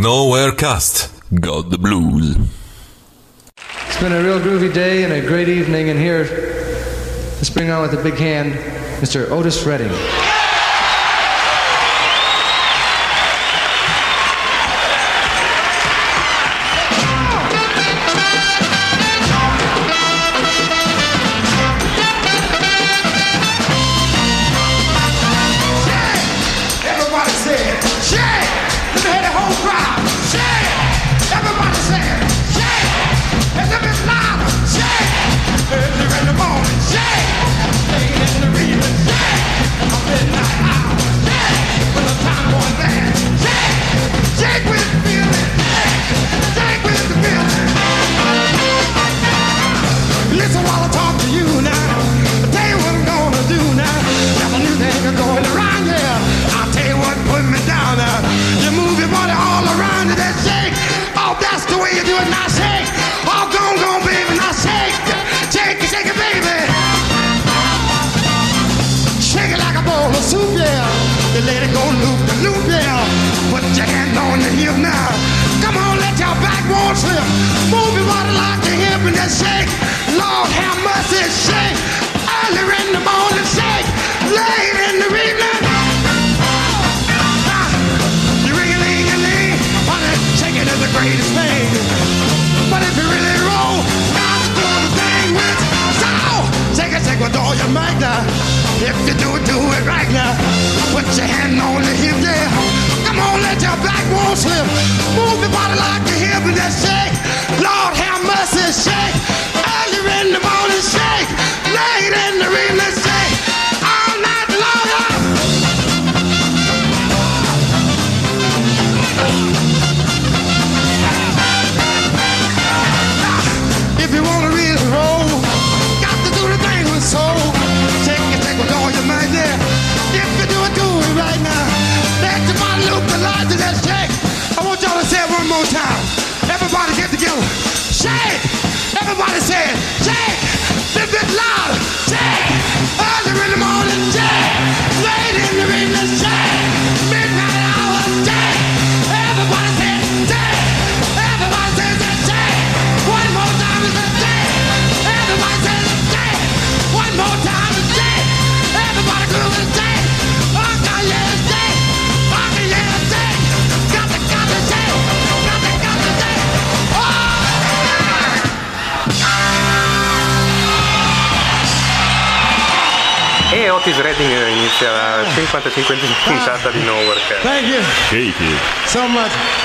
Nowhere Cast. Got the blues. It's been a real groovy day and a great evening, and here, let's bring on with a big hand, Mr. Otis Redding.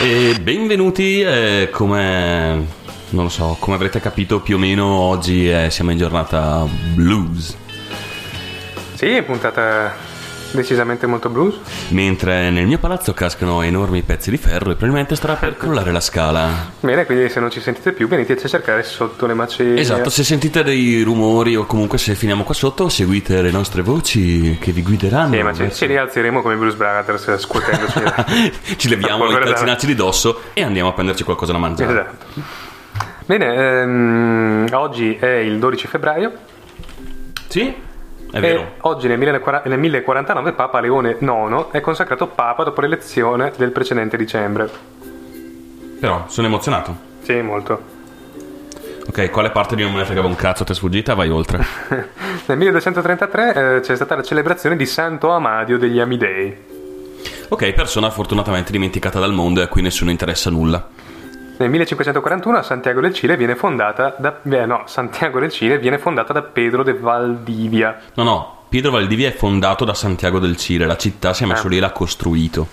E benvenuti, eh, come non lo so, come avrete capito più o meno oggi eh, siamo in giornata blues. Sì, puntata decisamente molto blues. Mentre nel mio palazzo cascano enormi pezzi di ferro e probabilmente starà per crollare la scala. Bene, quindi se non ci sentite più venite a cercare sotto le macerie. Esatto, se sentite dei rumori o comunque se finiamo qua sotto, seguite le nostre voci che vi guideranno. Sì, ma ci, ci rialzeremo come Bruce Brothers scuotendoci. Ci leviamo i calzinacci di dosso e andiamo a prenderci qualcosa da mangiare. esatto. Bene, ehm, oggi è il 12 febbraio. Sì, è vero. oggi nel 1040 nel 1049 Papa Leone IX è consacrato Papa dopo l'elezione del precedente dicembre. Però sono emozionato. Sì, molto. Ok, quale parte di non me ne fregava un cazzo ti è sfuggita? Vai oltre. Nel 1233 eh, c'è stata la celebrazione di Santo Amadio degli Amidei. Ok, persona fortunatamente dimenticata dal mondo e a cui nessuno interessa nulla. Nel 1541 a Santiago del Cile viene fondata da, eh, no, Santiago del Cile viene fondata da Pedro de Valdivia. No, no, Pietro Valdivia è fondato da Santiago del Cile, la città si è messo Ah. lì e l'ha costruito.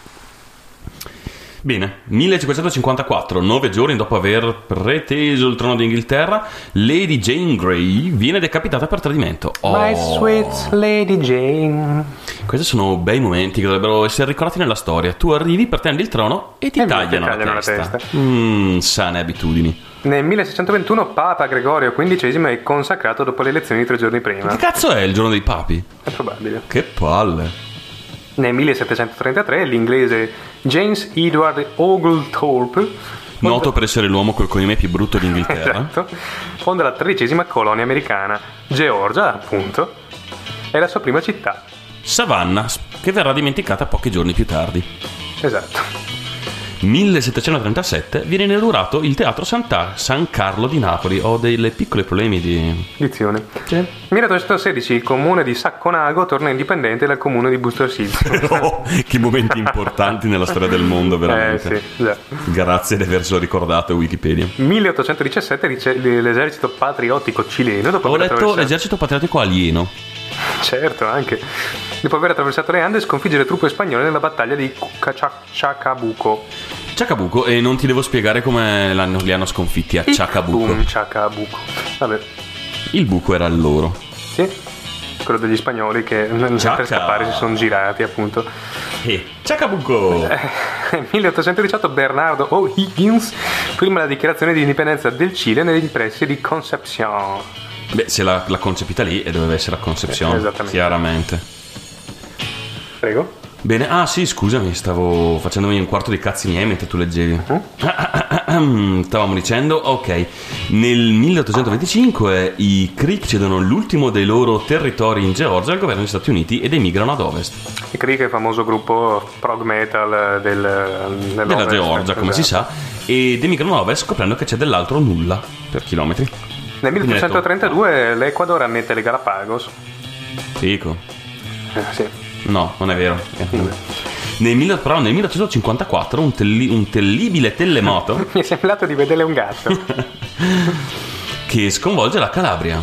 Bene, 1554, nove giorni dopo aver preteso il trono d'Inghilterra, Lady Jane Grey viene decapitata per tradimento. Oh, My sweet Lady Jane. Questi sono bei momenti che dovrebbero essere ricordati nella storia. Tu arrivi, pretendi il trono e ti E tagliano, tagliano la la testa. testa. Mmm, sane abitudini. Nel 1621 Papa Gregorio XV è consacrato dopo le elezioni di tre giorni prima. Che cazzo è il giorno dei papi? È probabile. Che palle. Nel 1733 l'inglese James Edward Oglethorpe Noto per essere l'uomo col cognome più brutto d'Inghilterra. esatto, fonda la tredicesima colonia americana, Georgia, appunto, è la sua prima città. Savannah, che verrà dimenticata pochi giorni più tardi. Esatto. 1737 viene inaugurato il Teatro Santa- San Carlo di Napoli. Ho dei piccoli problemi di... Edizione. 1816 il comune di Sacconago torna indipendente dal comune di Busto Arsizio. Oh, che momenti importanti nella storia del mondo, eh veramente. sì, già. Grazie di averlo ricordato Wikipedia. 1817 rice- l'esercito patriottico cileno dopo Ho letto l'esercito patriottico alieno. Certo, anche. Dopo aver attraversato le Ande sconfigge le truppe spagnole nella battaglia di Chacabuco. Chacabuco, e non ti devo spiegare come li hanno sconfitti a Chacabuco. Boom, Chacabuco. Vabbè, Il buco era il loro. sì. Quello degli spagnoli che per Chaca. scappare si sono girati, appunto. E Chacabuco! Nel 1818 Bernardo O'Higgins firma la dichiarazione di indipendenza del Cile negli pressi di Concepción. Beh, se l'ha, l'ha concepita lì e doveva essere a Concepción, Eh, chiaramente. Prego. Bene, ah sì, scusami, stavo facendomi un quarto di cazzi miei mentre tu leggevi. Stavamo dicendo, ok, nel 1825 i Creek cedono l'ultimo dei loro territori in Georgia al governo degli Stati Uniti ed emigrano ad ovest. I Creek è il famoso gruppo prog metal del, Della Georgia, come si esatto. sa, ed emigrano ad ovest scoprendo che c'è dell'altro nulla per chilometri. Nel 1832 l'Ecuador ammette le Galapagos. Dico, Eh, sì. no, non è vero. Nel, mille- però nel 1854 un, telli- un terribile terremoto Mi è sembrato di vedere un gatto. che sconvolge la Calabria.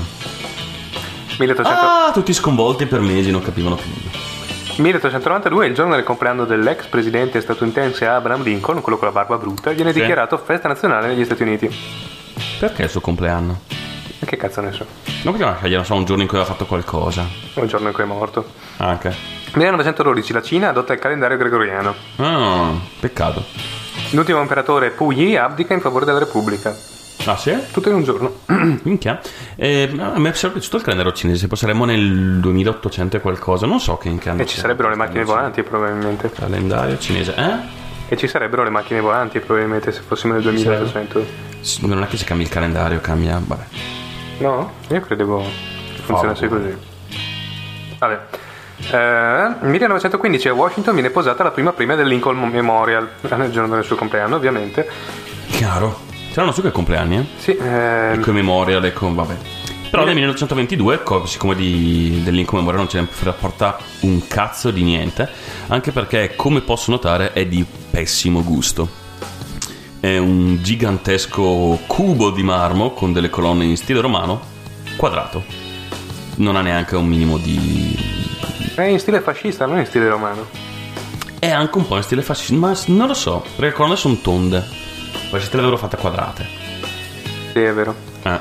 1800 Ah, tutti sconvolti per mesi, non capivano più. 1892 il giorno del compleanno dell'ex presidente statunitense Abraham Lincoln, quello con la barba brutta, viene Sì. dichiarato festa nazionale negli Stati Uniti. Perché il suo compleanno? E che cazzo ne so? Non poteva scegliere so, un giorno in cui aveva fatto qualcosa. Il giorno in cui è morto. Anche. 1912 la Cina adotta il calendario gregoriano. Ah, peccato. L'ultimo imperatore Puyi abdica in favore della Repubblica. Ah, sì? Tutto in un giorno. Minchia. Eh, a me sarebbe piaciuto il calendario cinese, poi saremmo nel 2800 e qualcosa. Non so che in che anno E ci sarebbero le macchine volanti probabilmente. Calendario cinese, eh? E ci sarebbero le macchine volanti probabilmente se fossimo nel 2800. S- Non è che si cambia il calendario, cambia. Vabbè. No? Io credevo che funzionasse Oh. così. Vabbè. Eh, nel 1915 a Washington viene posata la prima premia del Lincoln Memorial, nel giorno del suo compleanno ovviamente. Chiaro. C'erano su che compleanni, eh? Sì, eh, Con Memorial e con. vabbè. Però nel 1922, co- siccome di, dell'Inco Memorial non ce ne rapporta un cazzo di niente, anche perché, come posso notare, è di pessimo gusto. È un gigantesco cubo di marmo con delle colonne in stile romano, quadrato. Non ha neanche un minimo di. è in stile fascista, non in stile romano. È anche un po' in stile fascista, ma non lo so, perché le colonne sono tonde. Poi se te le avrebbero fatte quadrate. Sì, è vero. Eh.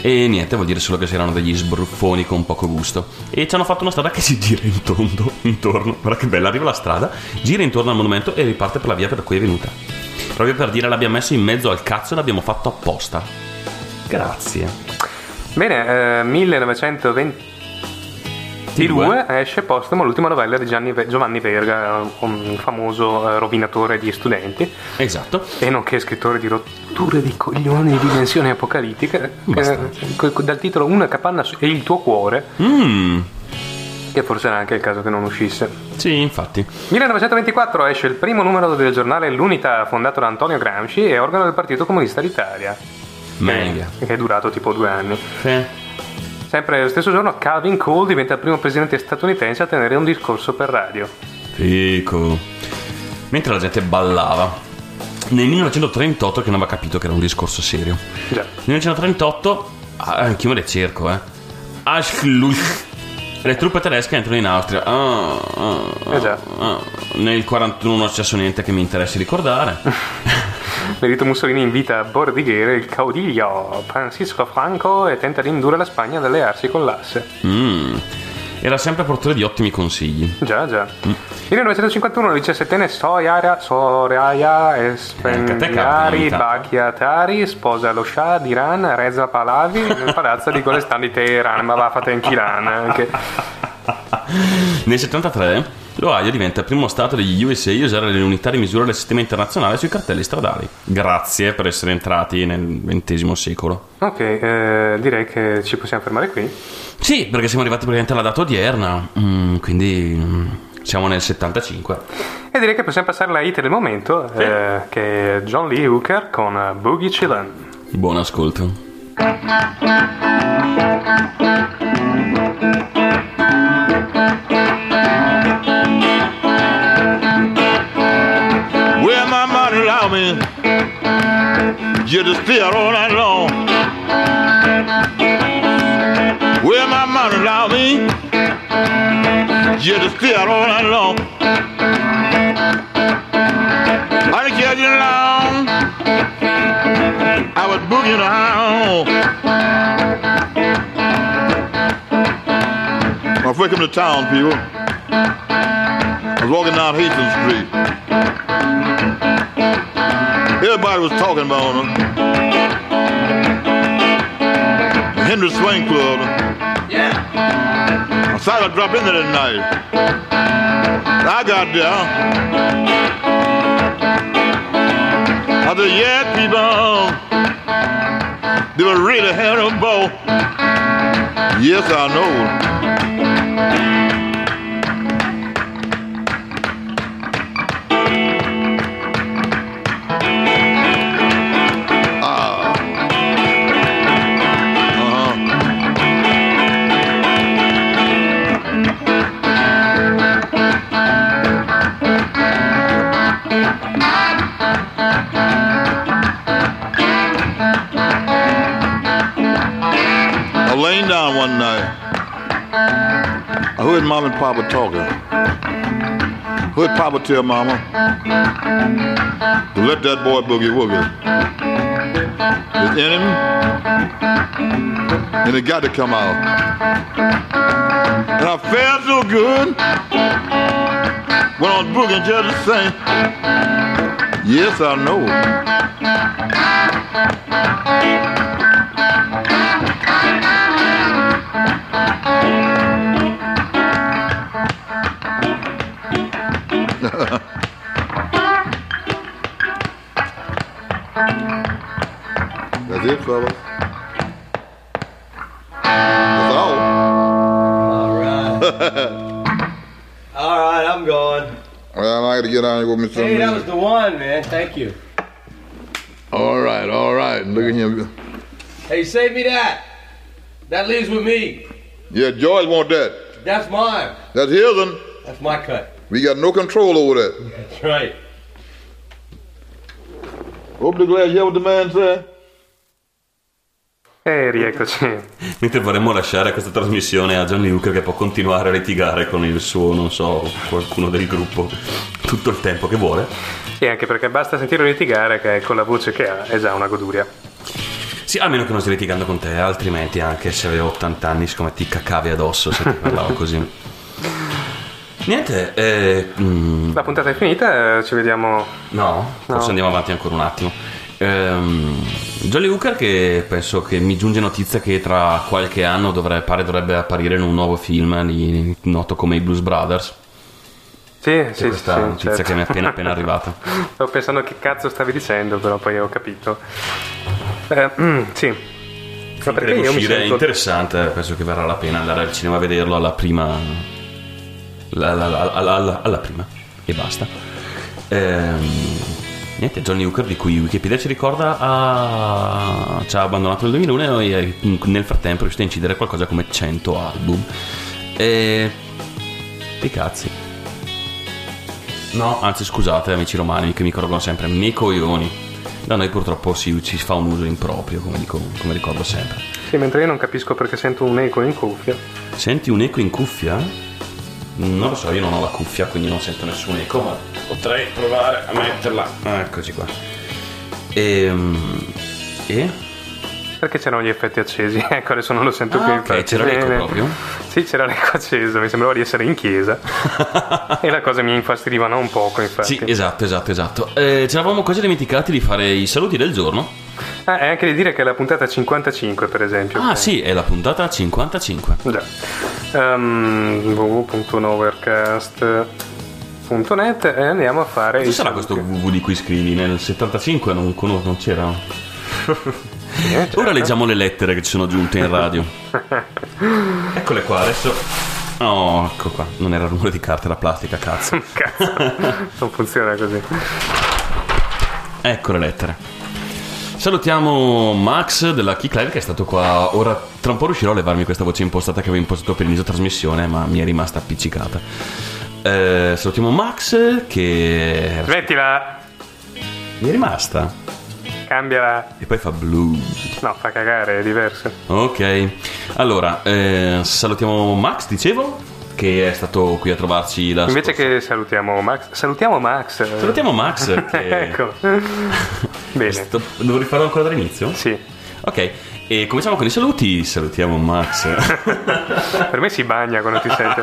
E niente, vuol dire solo che c'erano degli sbruffoni con poco gusto. E ci hanno fatto una strada che si gira in tondo, intorno. Guarda che bella, arriva la strada, gira intorno al monumento e riparte per la via per cui è venuta. Proprio per dire l'abbiamo messo in mezzo al cazzo e l'abbiamo fatto apposta. Grazie. Bene, eh, 1922 esce postumo l'ultima novella di Gianni Giovanni Verga, un famoso eh, rovinatore di studenti Esatto. e nonché scrittore di rotture di coglioni di dimensioni apocalittiche, co- dal titolo Una capanna su- e il tuo cuore, Mmm. Che forse era anche il caso che non uscisse. Sì, infatti. 1924 esce il primo numero del giornale L'Unità, fondato da Antonio Gramsci e organo del Partito Comunista d'Italia. Meglio. Che è durato tipo due anni. Sì. Sempre lo stesso giorno Calvin Cole diventa il primo presidente statunitense a tenere un discorso per radio. Fico. Mentre la gente ballava. Nel 1938 che non aveva capito che era un discorso serio. Già. Nel 1938, ah, anch'io me le cerco, eh. Aschluss. Le truppe tedesche entrano in Austria. Ah, ah, ah, Eh già. ah. Nel 41 non c'è niente che mi interessi ricordare. Benito Mussolini invita a Bordighera il caudiglio Francisco Franco e tenta di indurre la Spagna ad allearsi con l'asse. Mm. Era sempre portatore di ottimi consigli. Già, già. Mm. 1951 la diciassettenne Soyara Soraya Espendiari capita. Bachiatari sposa lo Shah d'Iran Reza Pahlavi nel palazzo di Golestan di Teheran, ma va fatta in Iran anche. Nel 73 l'Ohio diventa il primo stato degli USA a usare le unità di misura del sistema internazionale sui cartelli stradali. Grazie per essere entrati nel XX secolo. Ok, eh, direi che ci possiamo fermare qui. Sì, perché siamo arrivati praticamente alla data odierna, mm, quindi mm, siamo nel 75. E direi che possiamo passare alla hit del momento, eh, che è John Lee Hooker con Boogie Chillin'. Buon ascolto. Just to stay all night long. Where my money allow me You just stay all night long. I didn't catch you long. I was boogieing around. I'm welcome to town, people. I was walking down Hastings Street. Everybody was talking about him. The Henry Swing Club. Yeah. I thought I'd drop in there that night. I got there. I said, yeah, people. They were really having a ball. Yes, I know. I down one night. I heard mom and papa talking. Heard papa tell mama to let that boy boogie woogie. It's in him, and it got to come out. And I felt so good when I was boogieing just the same. Yes, I know. That's it, fellas. That's all. All right. All right, I'm going. Well, I got to get on here with me Hey, that was the one, man. Thank you. All right, all right. Look at him. Hey, save me that. That leaves with me. Yeah, George want that. That's mine. That's his one. That's my cut. We got no control over that. That's right. Open the glass. Hear what the man said? E rieccoci. Mentre vorremmo lasciare questa trasmissione a Johnny Hooker che può continuare a litigare con il suo, non so, qualcuno del gruppo tutto il tempo che vuole. E anche perché basta sentirlo litigare che con la voce che ha è già una goduria. Sì, a meno che non stia litigando con te, altrimenti anche se avevo 80 anni, siccome ti caccavi addosso se ti parlavo così. Niente, eh, mm, La puntata è finita, eh, ci vediamo. no, forse No. andiamo avanti ancora un attimo. Ehm, Jolly Hooker che penso che mi giunge notizia che tra qualche anno dovrebbe, pare dovrebbe apparire in un nuovo film di- noto come i Blues Brothers. Sì, C'è sì, questa sì, notizia certo. che mi è appena appena arrivata. Stavo pensando che cazzo stavi dicendo, però poi ho capito. Eh, mm, sì. Ma perché io mi uscire, è sento... interessante, penso che varrà la pena andare al cinema a vederlo alla prima. la- la- la- alla, alla- alla prima e basta. Ehm, niente, Johnny Hooker di cui Wikipedia ci ricorda ha, ci ha abbandonato nel 2001 e nel frattempo è riuscito a incidere qualcosa come 100 album. E. Sti cazzi. No, anzi scusate amici romani che mi correggono sempre, nei coglioni. Da noi purtroppo si, si fa un uso improprio, come, dico, come ricordo sempre. Sì, mentre io non capisco perché sento un eco in cuffia. Senti un eco in cuffia? Non lo so, io non ho la cuffia, quindi non sento nessun eco, ma potrei provare a metterla. Eccoci qua. Ehm, E? Perché c'erano gli effetti accesi? Ecco, adesso non lo sento più. Ah, ok, infatti. c'era l'eco proprio? Sì, c'era l'eco acceso, mi sembrava di essere in chiesa. e la cosa mi infastidiva non un poco, infatti. Sì, esatto, esatto, esatto. Eh, ci eravamo quasi dimenticati di fare i saluti del giorno. Ah, e anche di dire che è la puntata 55, per esempio. Ah, ok. sì, è la puntata 55. Già. Um, www.novercast.net e andiamo a fare Cosa i sarà saluti. questo www di cui scrivi? Nel 75 non, non c'era. Certo. Ora leggiamo le lettere che ci sono giunte in radio. Eccole qua, adesso Oh, ecco qua. Non era rumore di carta, era plastica, cazzo. Cazzo, non funziona così. ecco le lettere. Salutiamo Max della Key Club che è stato qua. Ora, tra un po' riuscirò a levarmi questa voce impostata che avevo impostato per l'inizio trasmissione, ma mi è rimasta appiccicata. Eh, salutiamo Max che Smettila, mi è rimasta. Cambiala. E poi fa blues. No, fa cagare, è diverso. Ok, allora eh, salutiamo Max, dicevo, che è stato qui a trovarci la Invece scorsa- che salutiamo Max, salutiamo Max. Salutiamo Max. Che... ecco. Bene. Sto- Devo rifarlo ancora dall'inizio? Sì. Ok, e cominciamo con i saluti. Salutiamo Max. Per me si bagna quando ti sente.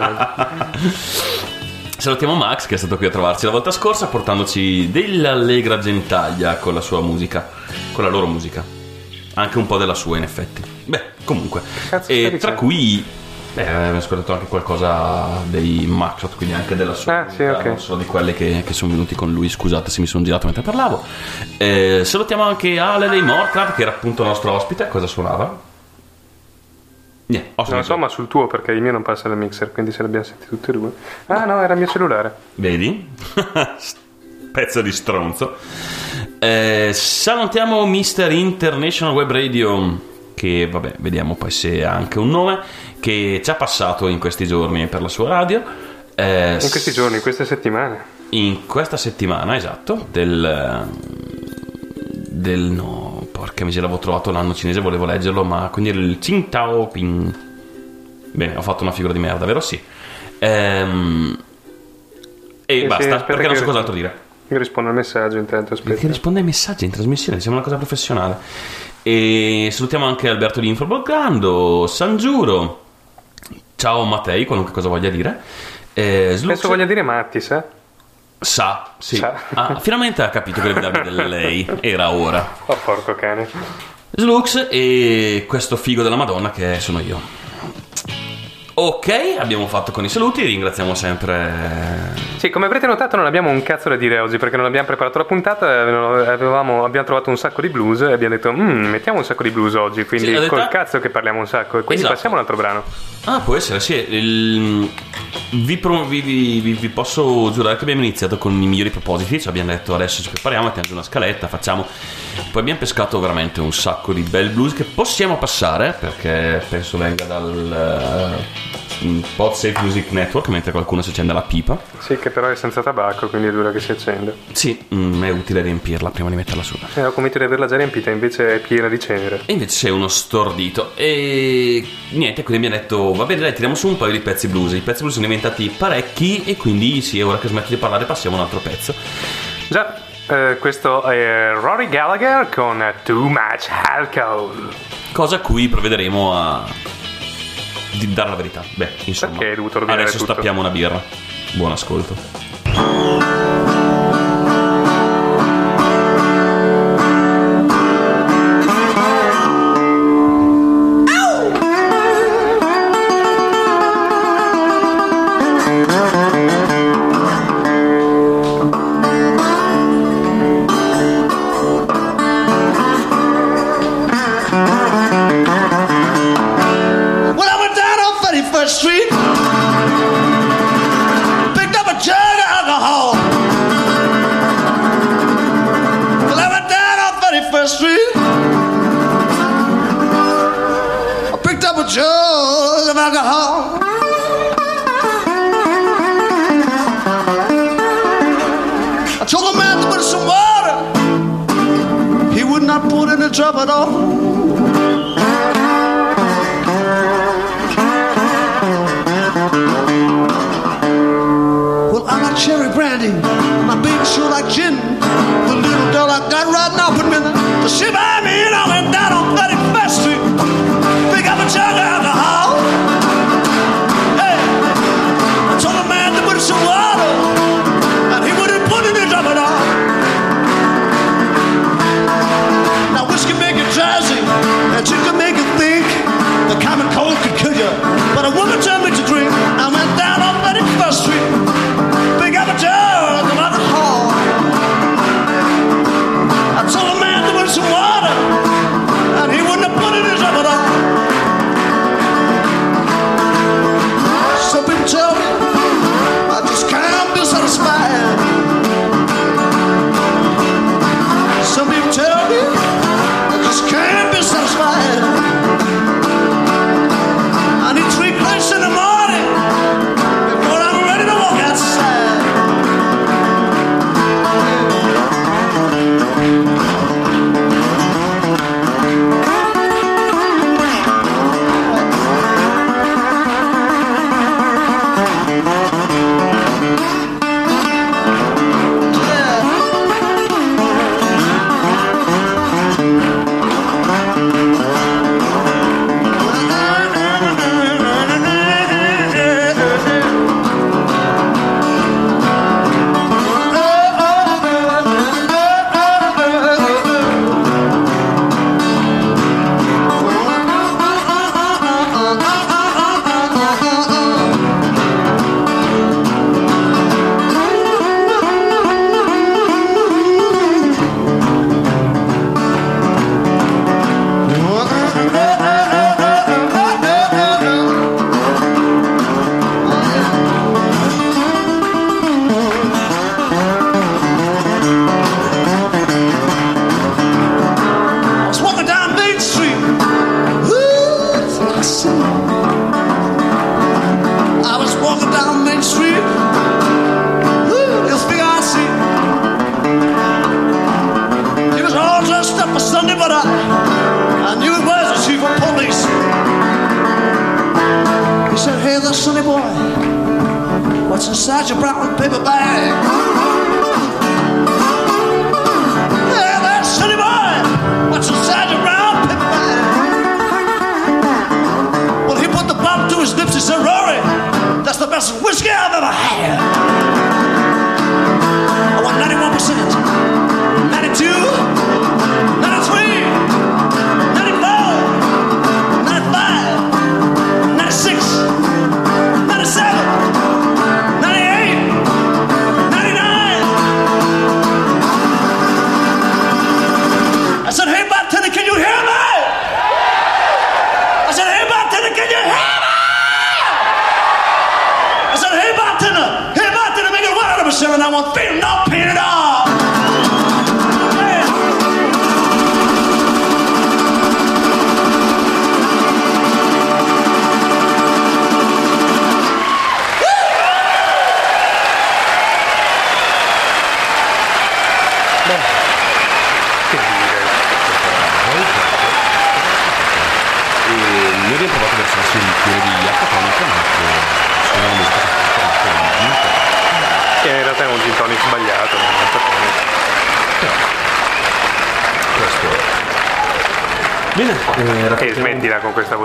Salutiamo Max che è stato qui a trovarci la volta scorsa portandoci dell'allegra gentaglia con la sua musica, con la loro musica. Anche un po' della sua in effetti. Beh, comunque. Cazzo e tra cui... Beh, abbiamo ascoltato anche qualcosa dei Maxot, quindi anche della sua Ah, sì, ok. non solo di quelli che, che sono venuti con lui. Scusate se mi sono girato mentre parlavo. Eh, salutiamo anche Ale dei Morclub, che era appunto nostro ospite. Cosa suonava? Niente, ho Non lo sentito- so, ma sul tuo perché il mio non passa dal mixer, quindi se l'abbiamo sentiti tutti e due. Ah no, era il mio cellulare. Vedi? Pezzo di stronzo. Eh, salutiamo Mr. International Web Radio, che vabbè, vediamo poi se ha anche un nome, che ci ha passato in questi giorni per la sua radio. Eh, In questi giorni, in queste settimane. in questa settimana, esatto, del... del no, porca miseria, avevo trovato l'anno cinese, volevo leggerlo, ma quindi il Qingdao Ping. Bene, ho fatto una figura di merda, vero? Sì. Ehm, e Sì, basta, sì, perché non so cos'altro dire. Io rispondo al messaggio intanto, aspetta. risponde ai messaggi in trasmissione, sembra una cosa professionale. E salutiamo anche Alberto di Infoblogando, San Giuro. Ciao Mattei, qualunque cosa voglia dire. Eh, Penso voglia dire Mattis, eh? Sa, sì. Sa. Ah, finalmente ha capito che deve darmi del lei. Era ora. Oh, porco cane. Slux e questo figo della Madonna che sono io. Ok, abbiamo fatto con i saluti, ringraziamo sempre... Sì, come avrete notato non abbiamo un cazzo da dire oggi perché non abbiamo preparato la puntata, avevamo- abbiamo trovato un sacco di blues e abbiamo detto "Mm, mettiamo un sacco di blues oggi, quindi Sì, detto- col cazzo che parliamo un sacco e quindi Esatto. passiamo a un altro brano. Ah, può essere, sì. Il- Vi, pro- vi- vi- vi posso giurare che abbiamo iniziato con i migliori propositi, ci abbiamo detto adesso ci prepariamo, mettiamo giù una scaletta, facciamo... Poi abbiamo pescato veramente un sacco di bel blues che possiamo passare, perché penso venga dal uh, Pod Safe Music Network, mentre qualcuno si accende la pipa. Sì, che però è senza tabacco, quindi è dura che si accende. Sì, mm, è utile riempirla prima di metterla su. E ho convinto di averla già riempita, invece è piena di cenere. E invece sei uno stordito. E niente, quindi abbiamo detto, va bene, dai, tiriamo su un paio di pezzi blues. I pezzi blues sono diventati parecchi e quindi sì, ora che smetti di parlare passiamo a un altro pezzo. Già, eh, questo è Rory Gallagher con Too Much Alcohol. Cosa a cui provvederemo a di dare la verità. Beh, insomma, Perché hai dovuto rovinare adesso tutto? stappiamo una birra. Buon ascolto.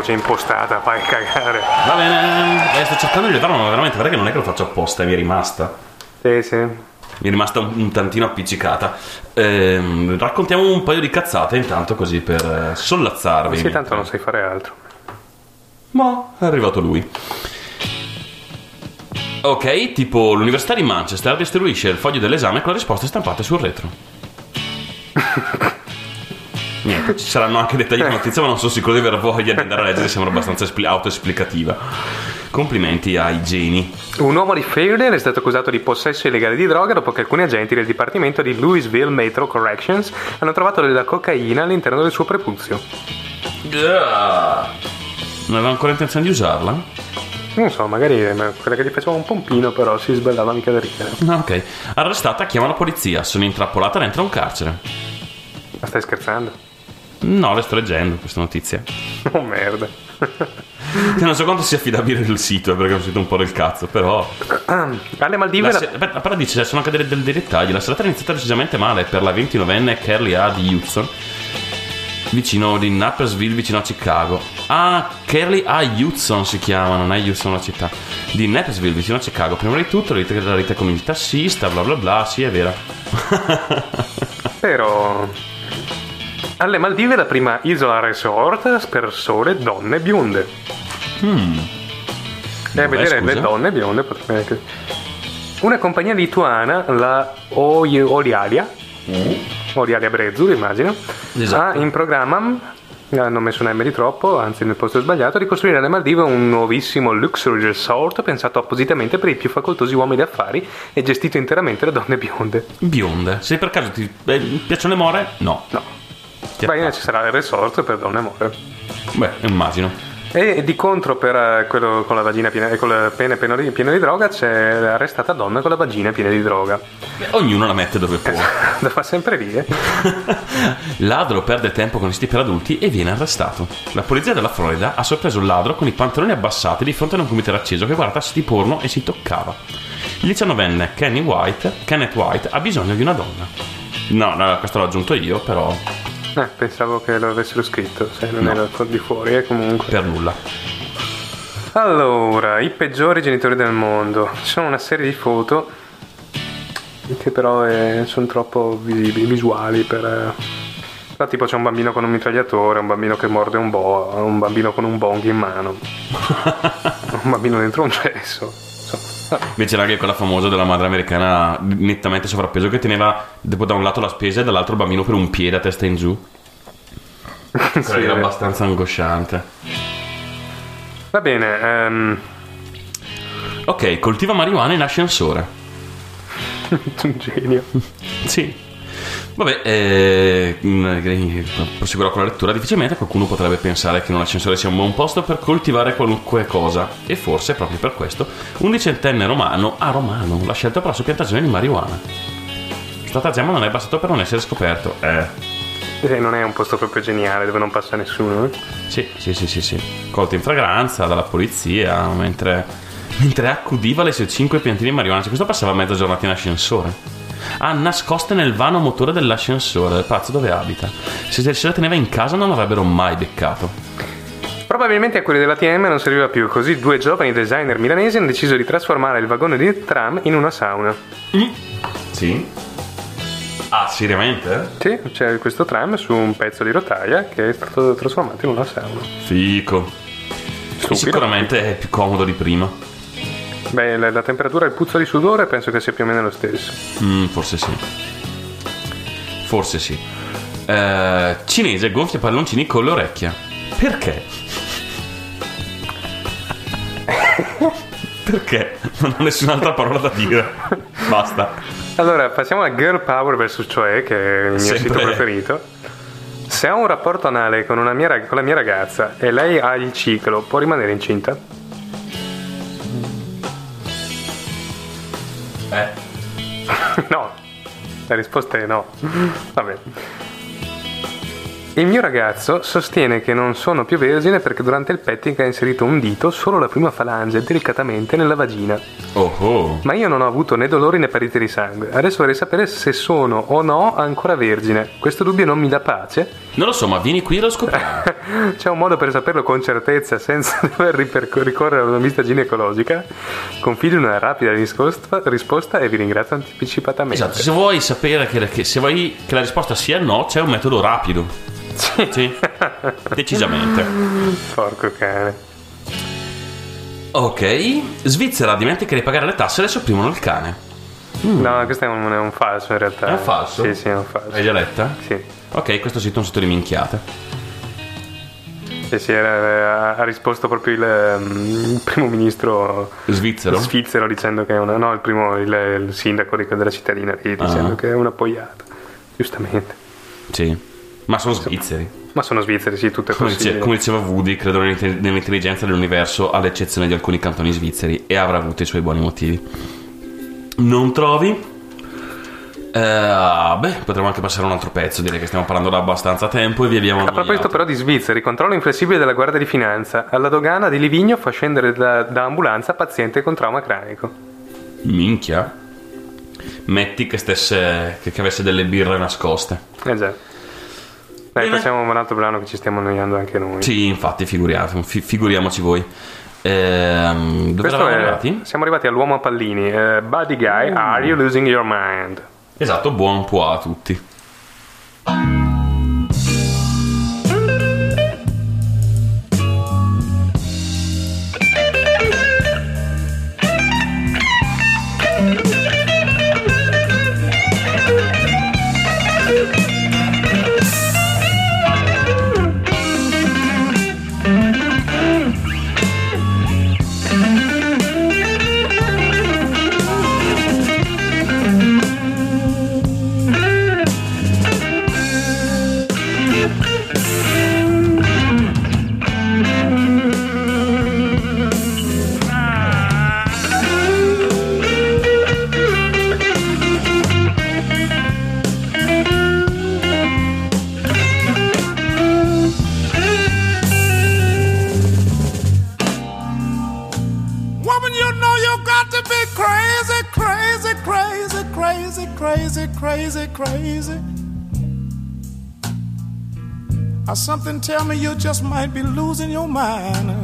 Voce impostata, fai cagare. Va bene, eh, sto cercando di levarlo, ma veramente guarda che non è che lo faccio apposta, mi è rimasta. Sì, sì. Mi è rimasta un, un tantino appiccicata. Ehm, raccontiamo un paio di cazzate intanto così per eh, sollazzarvi. Sì, tanto non sai fare altro. Ma è arrivato lui. Ok, tipo l'Università di Manchester distribuisce il foglio dell'esame con le risposte stampate sul retro. Niente, ci saranno anche dettagli di notizia, ma non sono sicuro di aver voglia di andare a leggere, sembra abbastanza espli- autoesplicativa. Complimenti ai geni. Un uomo di Fairdale è stato accusato di possesso illegale di droga dopo che alcuni agenti del dipartimento di Louisville Metro Corrections hanno trovato della cocaina all'interno del suo prepuzio. Non aveva ancora intenzione di usarla? Non so, magari eh, quella che gli faceva un pompino, però si sballava mica da ridere. Ah, ok. Arrestata, chiama la polizia. Sono intrappolata dentro un carcere. Ma stai scherzando? No, le sto leggendo questa notizia. Oh merda. Che non so quanto sia affidabile il sito, eh, perché è un sito un po' del cazzo, però. Alle Maldive La la- aspetta, però dice, sono anche dei, dei- dettagli. La serata è iniziata decisamente male per la 29enne Carly A. di Hudson, vicino di Nappersville, vicino a Chicago. Ah, Carly A. Hudson si chiama, non è Hudson la città. Di Nappersville, vicino a Chicago. Prima di tutto, la rete, con il tassista, bla bla bla. Sì, è vera. Però alle Maldive la prima isola resort per sole donne bionde. E a vedere le scusa? donne bionde potrebbe anche... Una compagnia lituana, la Oi- Olialia, Olialia Brezur immagino, Esatto. ha in programma, hanno messo un M di troppo, anzi nel posto sbagliato, di costruire alle Maldive un nuovissimo luxury resort pensato appositamente per i più facoltosi uomini d'affari e gestito interamente da donne bionde. Bionde. Se per caso ti eh, piacciono le more, no. No. Attacco. ci sarà il resort per donne amore. Beh, immagino. E di contro per eh, quello con la vagina piena, eh, con il pene pieno di, pieno di droga c'è arrestata donna con la vagina piena di droga. Beh, ognuno la mette dove può. Va sempre lì, eh. Ladro perde tempo con i siti per adulti e viene arrestato. La polizia della Florida ha sorpreso il ladro con i pantaloni abbassati di fronte a un computer acceso che guardava siti porno e si toccava. Il 19enne Kenny White, Kenneth White ha bisogno di una donna. No, no, questo l'ho aggiunto io, però Eh, pensavo che lo avessero scritto, se non No. era di fuori, eh, comunque. per nulla. Allora, i peggiori genitori del mondo. Ci sono una serie di foto che però eh, sono troppo visibili, visuali per... eh. Però tipo c'è un bambino con un mitragliatore, un bambino che morde un bo, un bambino con un bong in mano, un bambino dentro un cesso. Invece era anche quella famosa della madre americana nettamente sovrappeso che teneva tipo, da un lato la spesa e dall'altro il bambino per un piede a testa in giù. sì, era abbastanza angosciante. Va bene, ehm, Ok, coltiva marijuana in ascensore. un genio. Sì. Vabbè, eh, mm, proseguirò con la lettura. Difficilmente qualcuno potrebbe pensare che un ascensore sia un buon posto per coltivare qualunque cosa. E forse, proprio per questo, un diciottenne romano, a Romano, l'ha scelto per la sua piantagione di marijuana. Stratagemma non è bastato per non essere scoperto. Eh. Eh, non è un posto proprio geniale dove non passa nessuno. eh? Sì, sì, sì, sì, sì. Colto in fragranza dalla polizia mentre, mentre accudiva le sue cinque piantine di marijuana. Cioè, questo passava mezza giornata in ascensore. Ah, nascoste nel vano motore dell'ascensore. Pazzo, dove abita? Se se la teneva in casa non l'avrebbero mai beccato. Probabilmente a quelli della TM non serviva più, così due giovani designer milanesi hanno deciso di trasformare il vagone di tram in una sauna. Sì? Ah, seriamente? Sì, c'è questo tram su un pezzo di rotaia che è stato trasformato in una sauna. Fico. Stupido. Sicuramente è più comodo di prima. Beh, la, la temperatura e il puzzo di sudore penso che sia più o meno lo stesso. Mm, forse sì. Forse sì. Eh, cinese gonfia palloncini con l'orecchia. Perché? Perché? Non ho nessun'altra parola da dire. Basta. Allora, passiamo a Girl Power vs. Cioè, che è il mio Sempre. sito preferito. Se ho un rapporto anale con, una mia, con la mia ragazza e lei ha il ciclo, può rimanere incinta? Eh. no, la risposta è no. Vabbè. Il mio ragazzo sostiene che non sono più vergine perché durante il petting ha inserito un dito, solo la prima falange, delicatamente nella vagina. Oh oh. Ma io non ho avuto né dolori né perdite di sangue. Adesso vorrei sapere se sono o no ancora vergine. Questo dubbio non mi dà pace. Non lo so, ma vieni qui e lo scopriamo. C'è un modo per saperlo con certezza senza dover ricorrere ad una visita ginecologica? Confido in una rapida risposta, risposta e vi ringrazio anticipatamente. Esatto, se vuoi sapere che, che- se vuoi che la risposta sia no, c'è un metodo rapido. Sì. Decisamente. Porco cane. Ok. Svizzera dimentica di pagare le tasse e le sopprimono il cane. No, questo è un, è un falso in realtà. È un falso? Sì, sì, è un falso. L'hai già letta? Sì. Ok, questo sito è un sito di minchiate. Sì, sì, ha risposto proprio il, mm, il primo ministro Svizzero? svizzero dicendo che è una. No, il primo, il, il sindaco della cittadina lì dicendo Ah. che è una poiata. Giustamente. Sì. Ma sono svizzeri. Ma sono svizzeri, sì, tutto è Come, dice- possibile. come diceva Woody, credo nell'inte- nell'intelligenza dell'universo, all'eccezione di alcuni cantoni svizzeri, e avrà avuto i suoi buoni motivi. Non trovi? Eh, beh, potremmo anche passare un altro pezzo, direi che stiamo parlando da abbastanza tempo e vi abbiamo A proposito però di Svizzeri, controllo inflessibile della Guardia di Finanza. Alla dogana di Livigno fa scendere da, da ambulanza paziente con trauma cranico. Minchia. Metti che stesse. che, che avesse delle birre nascoste. Eh già. Dai, Bene. passiamo a un altro brano che ci stiamo annoiando anche noi. Sì, infatti, figuriamo- fi- figuriamoci voi. Ehm, dove Questo eravamo è- arrivati? Siamo arrivati all'uomo a pallini. Eh, Buddy Guy, are you losing your mind? Esatto, buon po' a tutti. Tell me you just might be losing your mind.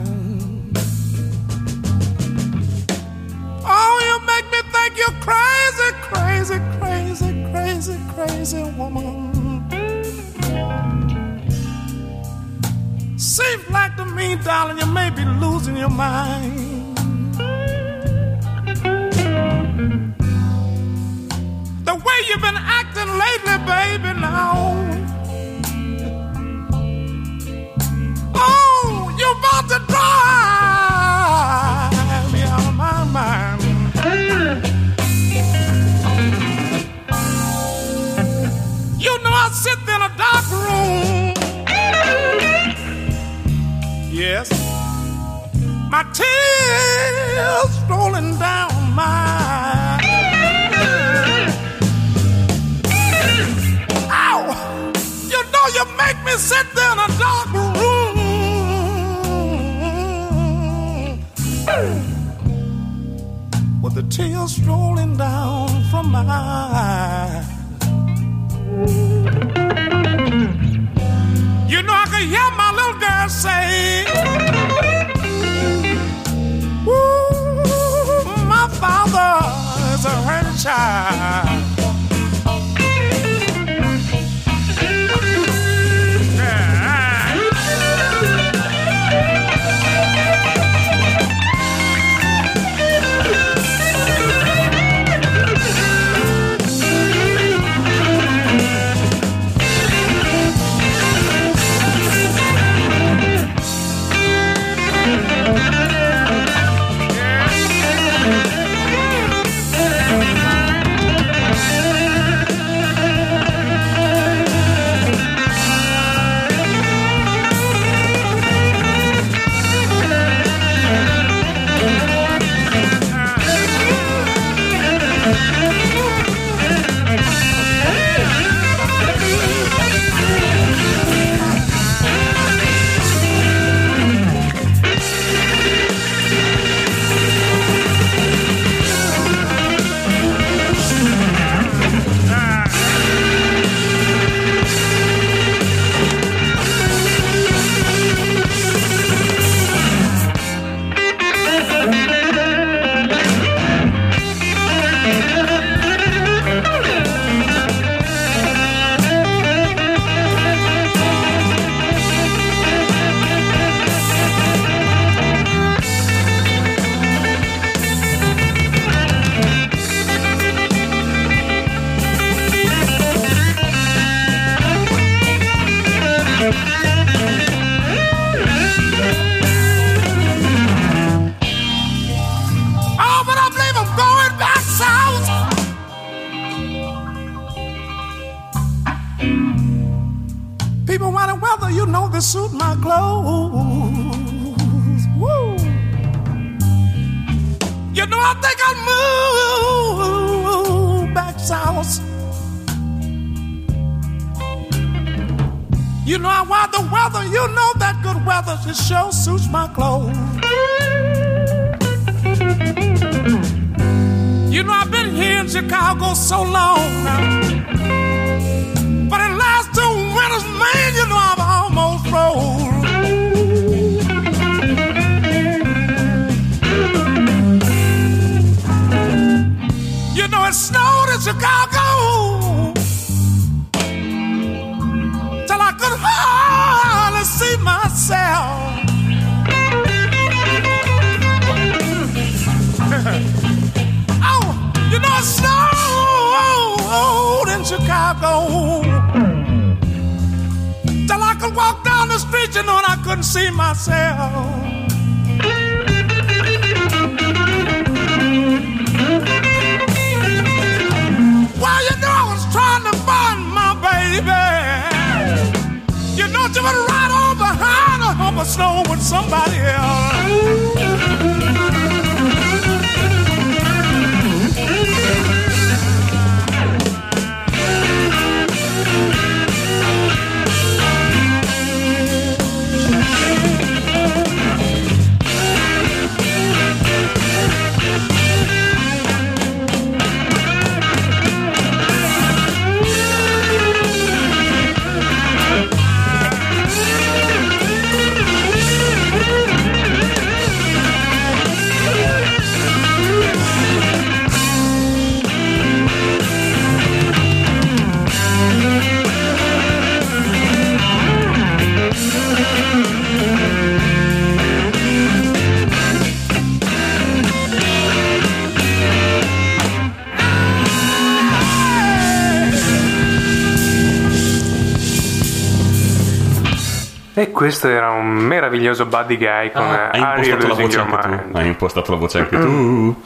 Questo era un meraviglioso buddy guy con Ah, hai Are You impostato la Losing voce Your anche Mind? tu. Hai impostato la voce anche tu.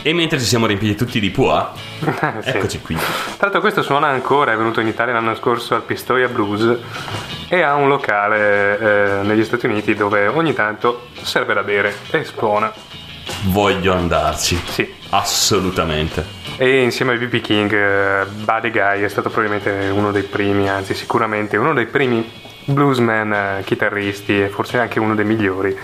E mentre ci siamo riempiti tutti di poa, Sì. eccoci qui. Tra l'altro questo suona ancora, è venuto in Italia l'anno scorso al Pistoia Blues e ha un locale eh, negli Stati Uniti dove ogni tanto serve da bere e spona. Voglio andarci. Sì. Assolutamente. E insieme a B.B. King, eh, Buddy Guy è stato probabilmente uno dei primi, anzi sicuramente uno dei primi bluesman eh, chitarristi e forse anche uno dei migliori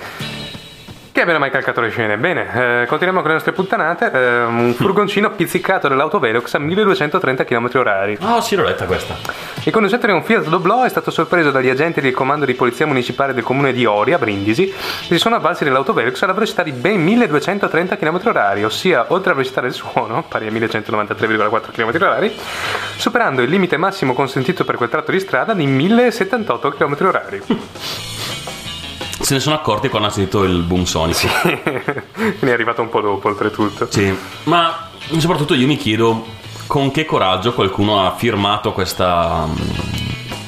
che calcato le scene. Bene, eh, continuiamo con le nostre puttanate. Eh, un furgoncino pizzicato dell'autovelox a 1230 km/h. Oh, sì, l'ho letta questa. Il conducente di un Fiat Doblò è stato sorpreso dagli agenti del comando di polizia municipale del comune di Oria, Brindisi, che si sono avvalsi dell'autovelox alla velocità di ben 1230 km/h, ossia oltre la velocità del suono, pari a 1193,4 km/h, superando il limite massimo consentito per quel tratto di strada di 1078 km/h. Se ne sono accorti quando ha sentito il boom sonico. ne è arrivato un po' dopo, oltretutto. Sì, ma soprattutto io mi chiedo con che coraggio qualcuno ha firmato questa,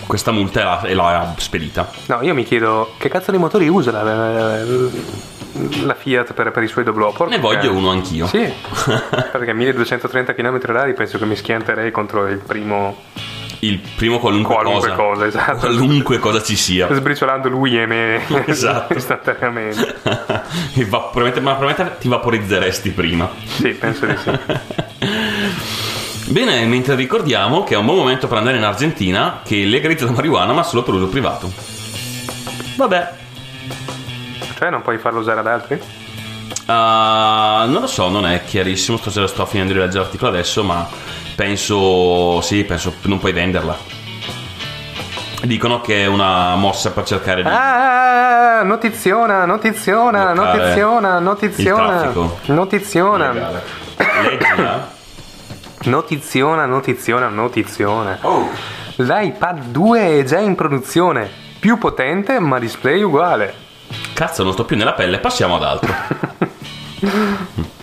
questa multa e l'ha, e l'ha spedita. No, io mi chiedo che cazzo di motori usa la, la- la Fiat per, per i suoi doblò? Porca- Ne voglio uno anch'io. Sì, perché 1230 km/h penso che mi schianterei contro il primo Il primo qualunque, qualunque cosa. cosa, esatto. Qualunque cosa ci sia. Sbriciolando lui e me Esatto. istantaneamente. E va- probabilmente- ma probabilmente ti vaporizzeresti prima. Sì, penso di sì. Bene, mentre ricordiamo che è un buon momento per andare in Argentina che legalizza la marijuana ma solo per uso privato. Vabbè, Cioè, non puoi farlo usare ad altri? Ah, non lo so, non è chiarissimo. Stasera sto finendo di leggere l'articolo adesso, ma penso. Sì, penso non puoi venderla. Dicono che è una mossa per cercare di. Ah, notiziona, notiziona, notiziona, notiziona, notiziona. Leggila. notiziona, notiziona, notiziona. Oh. L'iPad 2 è già in produzione, più potente ma display uguale. Cazzo, non sto più nella pelle, passiamo ad altro.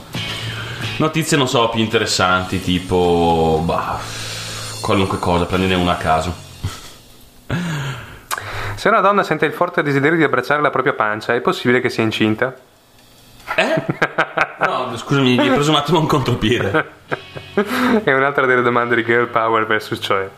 Notizie, non so, più interessanti, tipo. Bah, qualunque cosa, prendine una a caso. Se una donna sente il forte desiderio di abbracciare la propria pancia, è possibile che sia incinta? Eh? No, scusami, mi hai preso un attimo un contropiede. È un'altra delle domande di Girl Power versus Cioè.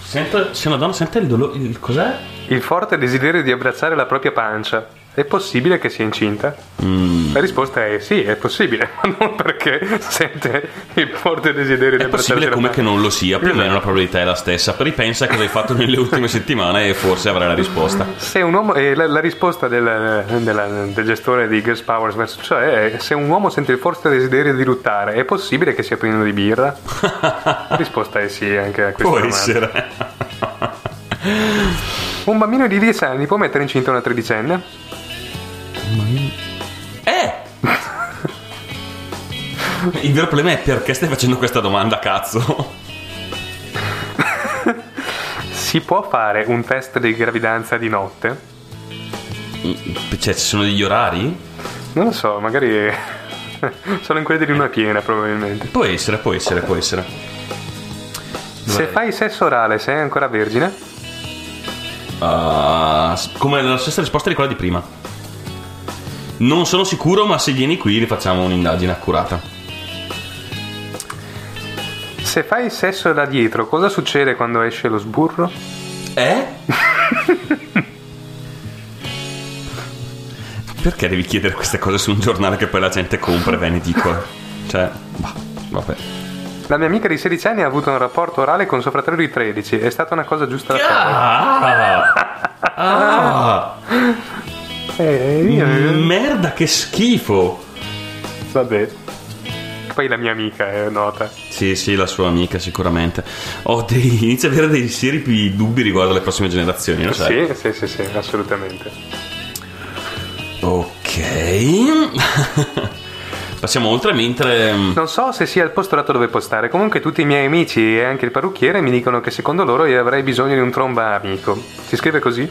Sento, se una donna sente il dolore. Il, cos'è? Il forte desiderio di abbracciare la propria pancia, è possibile che sia incinta? Mm. La risposta è sì, è possibile, ma non perché sente il forte desiderio di È possibile come che non lo sia, più o meno la probabilità è la stessa. Ripensa a cosa hai fatto nelle ultime settimane e forse avrai la risposta. Se un uomo, eh, la, la risposta del, della- del gestore di Girls Powers vs. Cioè è se un uomo sente il forte desiderio di ruttare, è possibile che sia pieno di birra? La risposta è sì anche a questa Può domanda. essere. Un bambino di 10 anni può mettere incinta una tredicenne? Eh! Il vero problema è perché stai facendo questa domanda, cazzo. Si può fare un test di gravidanza di notte? Cioè, ci sono degli orari? Non lo so, magari sono in quelli di luna piena probabilmente. Può essere, può essere, può essere. Se fai sesso orale sei ancora vergine? S- come la stessa risposta di quella di prima. Non sono sicuro, ma se vieni qui rifacciamo un'indagine accurata. Se fai sesso da dietro, cosa succede quando esce lo sburro? Eh? Perché devi chiedere queste cose su un giornale che poi la gente compra e ve ne dico? Cioè, bah, vabbè. La mia amica di 16 anni ha avuto un rapporto orale con suo fratello di 13. È stata una cosa giusta da fare. Ah! Ah! Eh, io- Merda, che schifo! Vabbè. Poi la mia amica è nota. Sì, sì, la sua amica sicuramente. Ho dei, inizio ad avere dei seri dubbi riguardo alle prossime generazioni, lo sai? Sì, sì, sì, sì, assolutamente. Ok. Passiamo oltre mentre... Non so se sia il posto dato dove postare. Comunque tutti i miei amici e anche il parrucchiere mi dicono che secondo loro io avrei bisogno di un tromba amico. Si scrive così?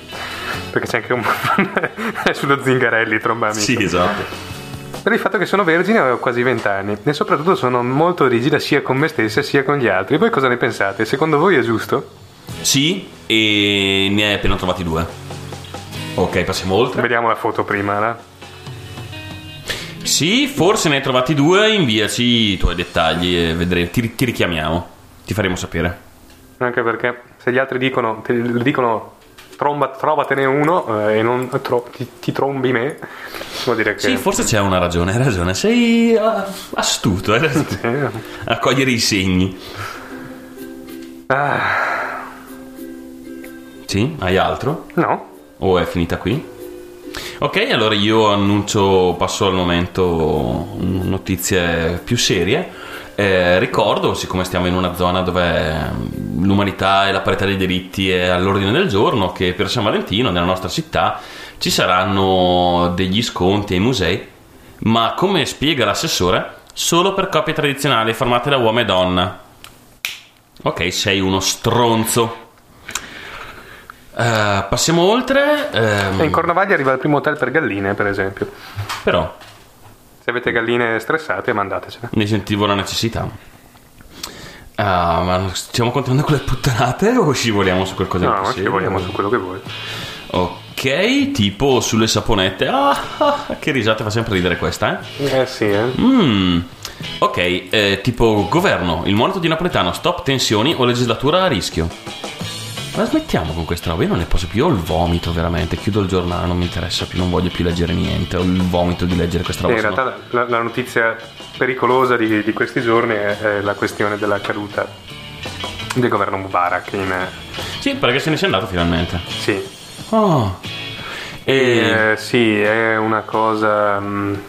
Perché c'è anche un... è sullo zingarelli tromba amico. Sì, esatto. Per il fatto che sono vergine ho quasi 20 anni e soprattutto sono molto rigida sia con me stessa sia con gli altri. Voi cosa ne pensate? Secondo voi è giusto? Sì, e ne hai appena trovati due. Ok, passiamo oltre. Vediamo la foto prima, là. Sì, forse ne hai trovati due, inviaci i tuoi dettagli e vedremo. Ti, ti richiamiamo. Ti faremo sapere. Anche perché se gli altri dicono, te dicono tromba, trovatene uno eh, e non tro- ti, ti trombi me, vuol dire che... Sì, forse c'è una ragione, hai ragione. Sei ah, astuto, hai ragione. A cogliere i segni. Ah, Sì, hai altro? no, O è finita qui? Ok, allora io annuncio, passo al momento mm, notizie più serie. Eh, ricordo, siccome stiamo in una zona dove mm, l'umanità e la parità dei diritti è all'ordine del giorno, che per San Valentino nella nostra città ci saranno degli sconti ai musei, ma come spiega l'assessore, solo per coppie tradizionali formate da uomo e donna. Ok, sei uno stronzo. Eh, passiamo oltre. E in Cornovaglia arriva il primo hotel per galline, per esempio. però Se avete galline stressate, mandatecene. ne sentivo la necessità. Ah, ma stiamo contando con le puttanate o scivoliamo su qualcosa di No, più ci serio? vogliamo su quello che vuoi. Ok, tipo sulle saponette. Ah, ah, che risata fa sempre ridere questa, eh? Eh sì, eh. Mm. Ok, eh, tipo governo, il monito di Napoletano, stop tensioni o legislatura a rischio. Ma smettiamo con questa roba, io non ne posso più, ho il vomito veramente, chiudo il giornale, non mi interessa più, non voglio più leggere niente, ho il vomito di leggere questa roba. in sennò- realtà la, la notizia pericolosa di, di questi giorni è, è la questione della caduta del governo Mubarak. In, Sì, perché se ne sei andato finalmente. sì, Oh. E... Eh, sì, è una cosa mh,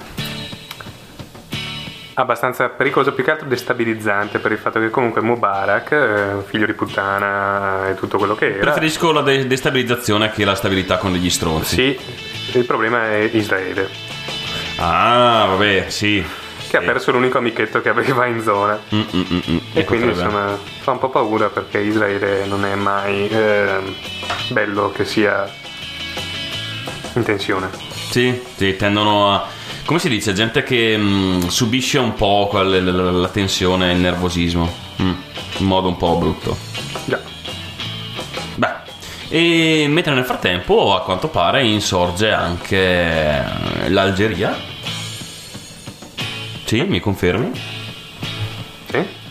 abbastanza pericolosa, più che altro destabilizzante per il fatto che comunque Mubarak, eh, figlio di puttana e tutto quello che era, Preferisco la de- destabilizzazione che la stabilità con degli stronzi. sì, il problema è Israele, Ah, vabbè, sì. che ha perso l'unico amichetto che aveva in zona. Mm, mm, mm, mm. E quindi potrebbe- insomma fa un po' paura perché Israele non è mai ehm, bello che sia in tensione. Sì, sì, tendono a... Come si dice? Gente che mm, subisce un po' quel- la, la- la tensione e il nervosismo. Mm, in modo un po' brutto. Già. Beh, e mentre nel frattempo, a quanto pare, insorge anche eh, l'Algeria. Sì, mi confermi?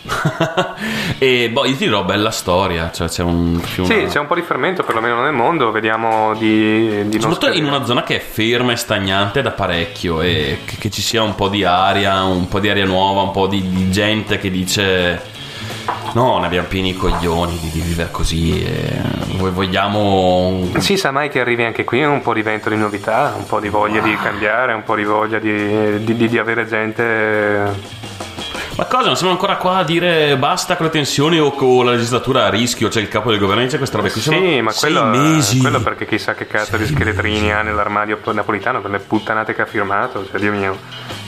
Sì? e boh, io ti dirò, bella storia. Cioè, c'è un. più Sì, una- c'è un po' di fermento perlomeno nel mondo, vediamo di, di Soprattutto in una zona che è ferma e stagnante da parecchio e che, che ci sia un po' di aria, un po' di aria nuova, un po' di, di gente che dice no, ne abbiamo pieni i coglioni di, di vivere così e voi vogliamo... Si sa mai che arrivi anche qui un po' di vento di novità, un po' di voglia di cambiare, un po' di voglia di- di- di avere gente... Ma cosa, non siamo ancora qua a dire basta con le tensioni o con la legislatura a rischio, c'è il capo del governo dice queste robe qui, sono Sì, ma quello, mesi. quello perché chissà che cazzo di scheletrini ha nell'armadio napolitano per le puttanate che ha firmato, cioè Dio mio.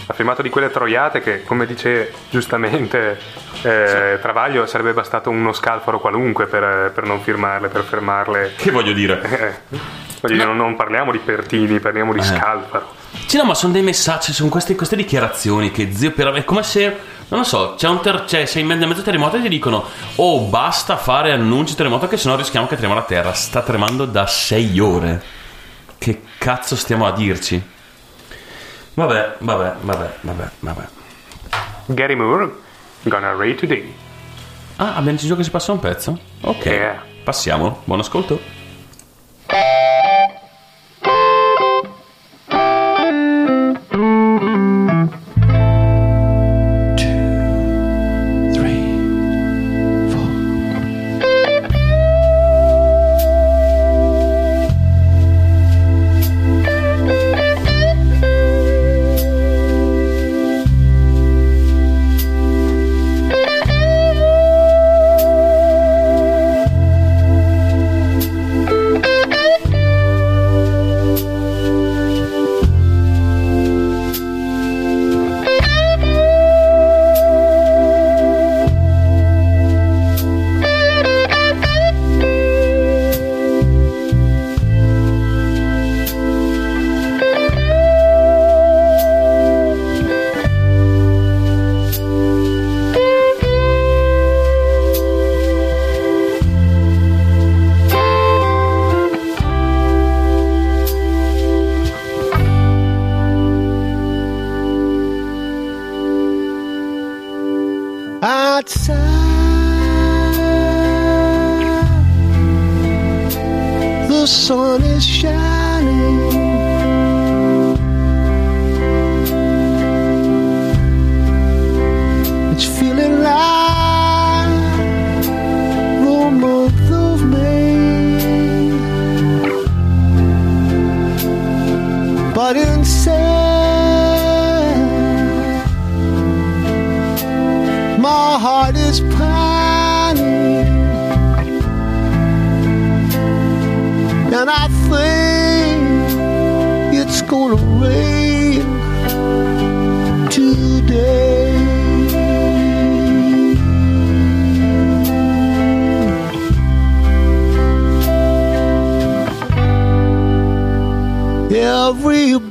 Ha firmato di quelle troiate che, come dice giustamente eh, Travaglio, sarebbe bastato uno scalfaro qualunque per, per non firmarle, per fermarle. Che voglio dire? Voglio dire, non, parliamo di Pertini, parliamo di Eh. scalfaro. Sì, no, ma sono dei messaggi, sono queste, queste dichiarazioni che zio per è come se, non lo so, c'è un ter- c'è- sei in mezzo a mezzo terremoto e ti dicono oh basta fare annunci terremoto che sennò rischiamo che trema la terra. Sta tremando da sei ore. Che cazzo stiamo a dirci? Vabbè, vabbè, vabbè, vabbè, vabbè. Gary Moore, gonna rate today. Ah, abbiamo deciso che si passa un pezzo? Ok, Yeah. passiamo. Buon ascolto. outside. The sun is shining. I think it's gonna rain today. Everybody,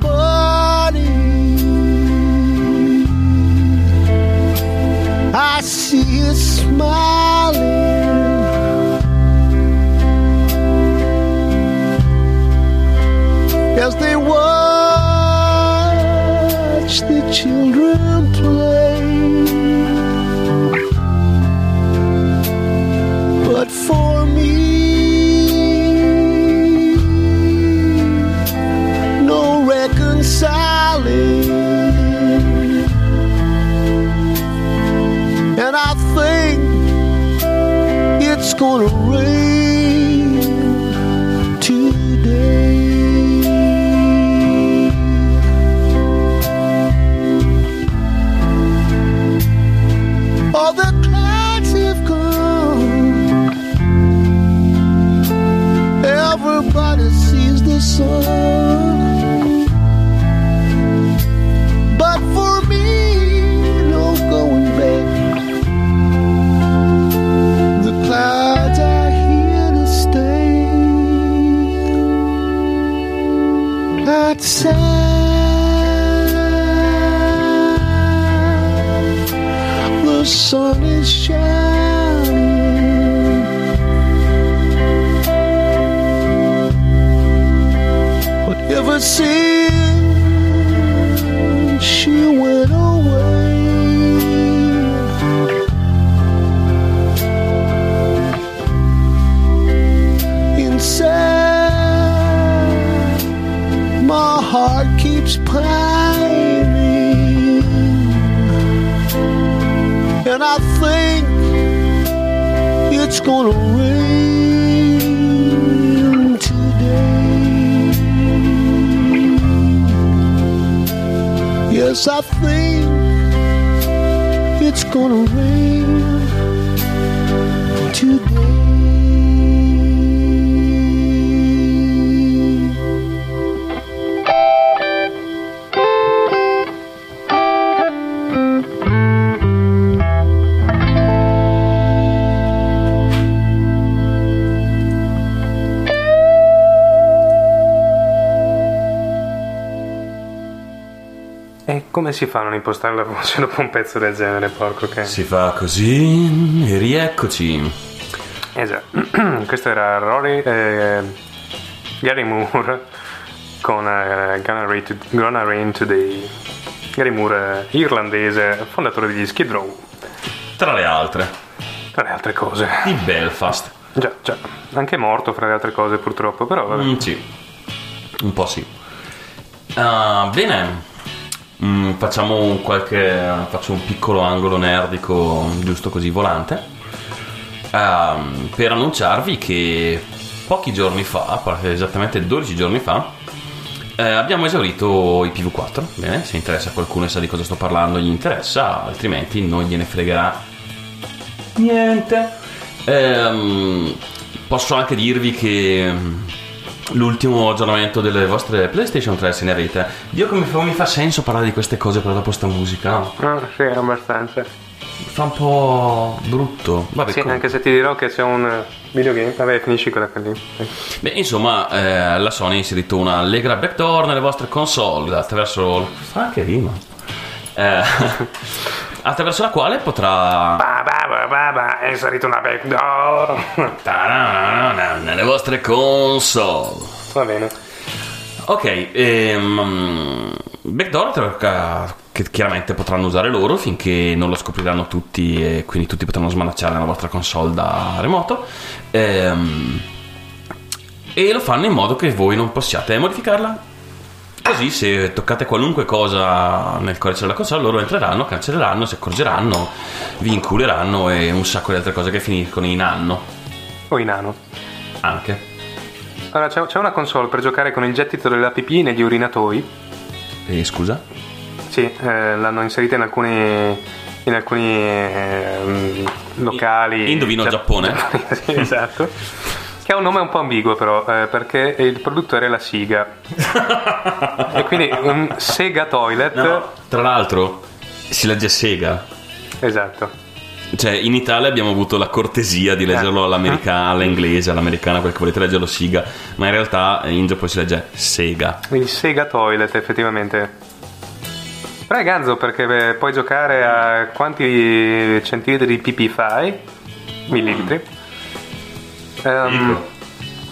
Since she went away, inside my heart keeps pining, and I think it's gonna Yes, I think it's gonna rain come si fa a non impostare la voce dopo un pezzo del genere, porco che... Si fa così e rieccoci. Esatto. Questo era Rory eh, Gary Moore con eh, Gonna, Rain to- Gonna Rain Today. Gary Moore, eh, irlandese, fondatore degli Skid Row, Tra le altre, tra le altre cose. di Belfast. Già, già, anche morto fra le altre cose purtroppo, però vabbè. Mm, sì, un po' sì. Ah, bene, Mm, facciamo un qualche. faccio un piccolo angolo nerdico, giusto così volante. Ehm, per annunciarvi che pochi giorni fa, esattamente 12 giorni fa, eh, abbiamo esaurito i PV4. Bene, se interessa qualcuno e sa di cosa sto parlando, gli interessa, altrimenti non gliene fregherà niente. Ehm, posso anche dirvi che l'ultimo aggiornamento delle vostre PlayStation 3 se ne avete. Dio come fa, mi fa senso parlare di queste cose però dopo sta musica. no? Ah, sì, abbastanza. Fa un po' brutto. Vabbè, Sì, com- anche se ti dirò che c'è un videogame. Vabbè, finisci quella lì. Sì. Beh, insomma, eh, la Sony ha inserito una allegra backdoor nelle vostre console attraverso. Fa anche rima. Eh, attraverso la quale potrà. Ba, ba, ba, ba, è inserito una backdoor. Nelle vostre console. Va bene. Ok, ehm, backdoor che chiaramente potranno usare loro finché non lo scopriranno tutti e quindi tutti potranno smanacciare la vostra console da remoto. Ehm, e lo fanno in modo che voi non possiate modificarla. Così se toccate qualunque cosa nel codice della console loro entreranno, cancelleranno, si accorgeranno, vi inculeranno e un sacco di altre cose che finiscono in anno. O in nano. Anche. Allora, c'è, c'è una console per giocare con il gettito della pipì negli urinatoi. E scusa? Sì, eh, l'hanno inserita in alcuni, in alcuni ehm, locali. Indovino Gia- Giappone. sì, esatto. Che ha un nome un po' ambiguo però, eh, perché il produttore è la Siga. e quindi un Sega Toilet. Tra l'altro si legge Sega. Esatto. Cioè, in Italia abbiamo avuto la cortesia di leggerlo all'americana, all'inglese, all'americana, quel che volete leggerlo Siga, ma in realtà in Giappone si legge Sega. Il Sega Toilet, effettivamente. Però è ganzo perché beh, puoi giocare a quanti centilitri di pipì fai? Millilitri. Ehm,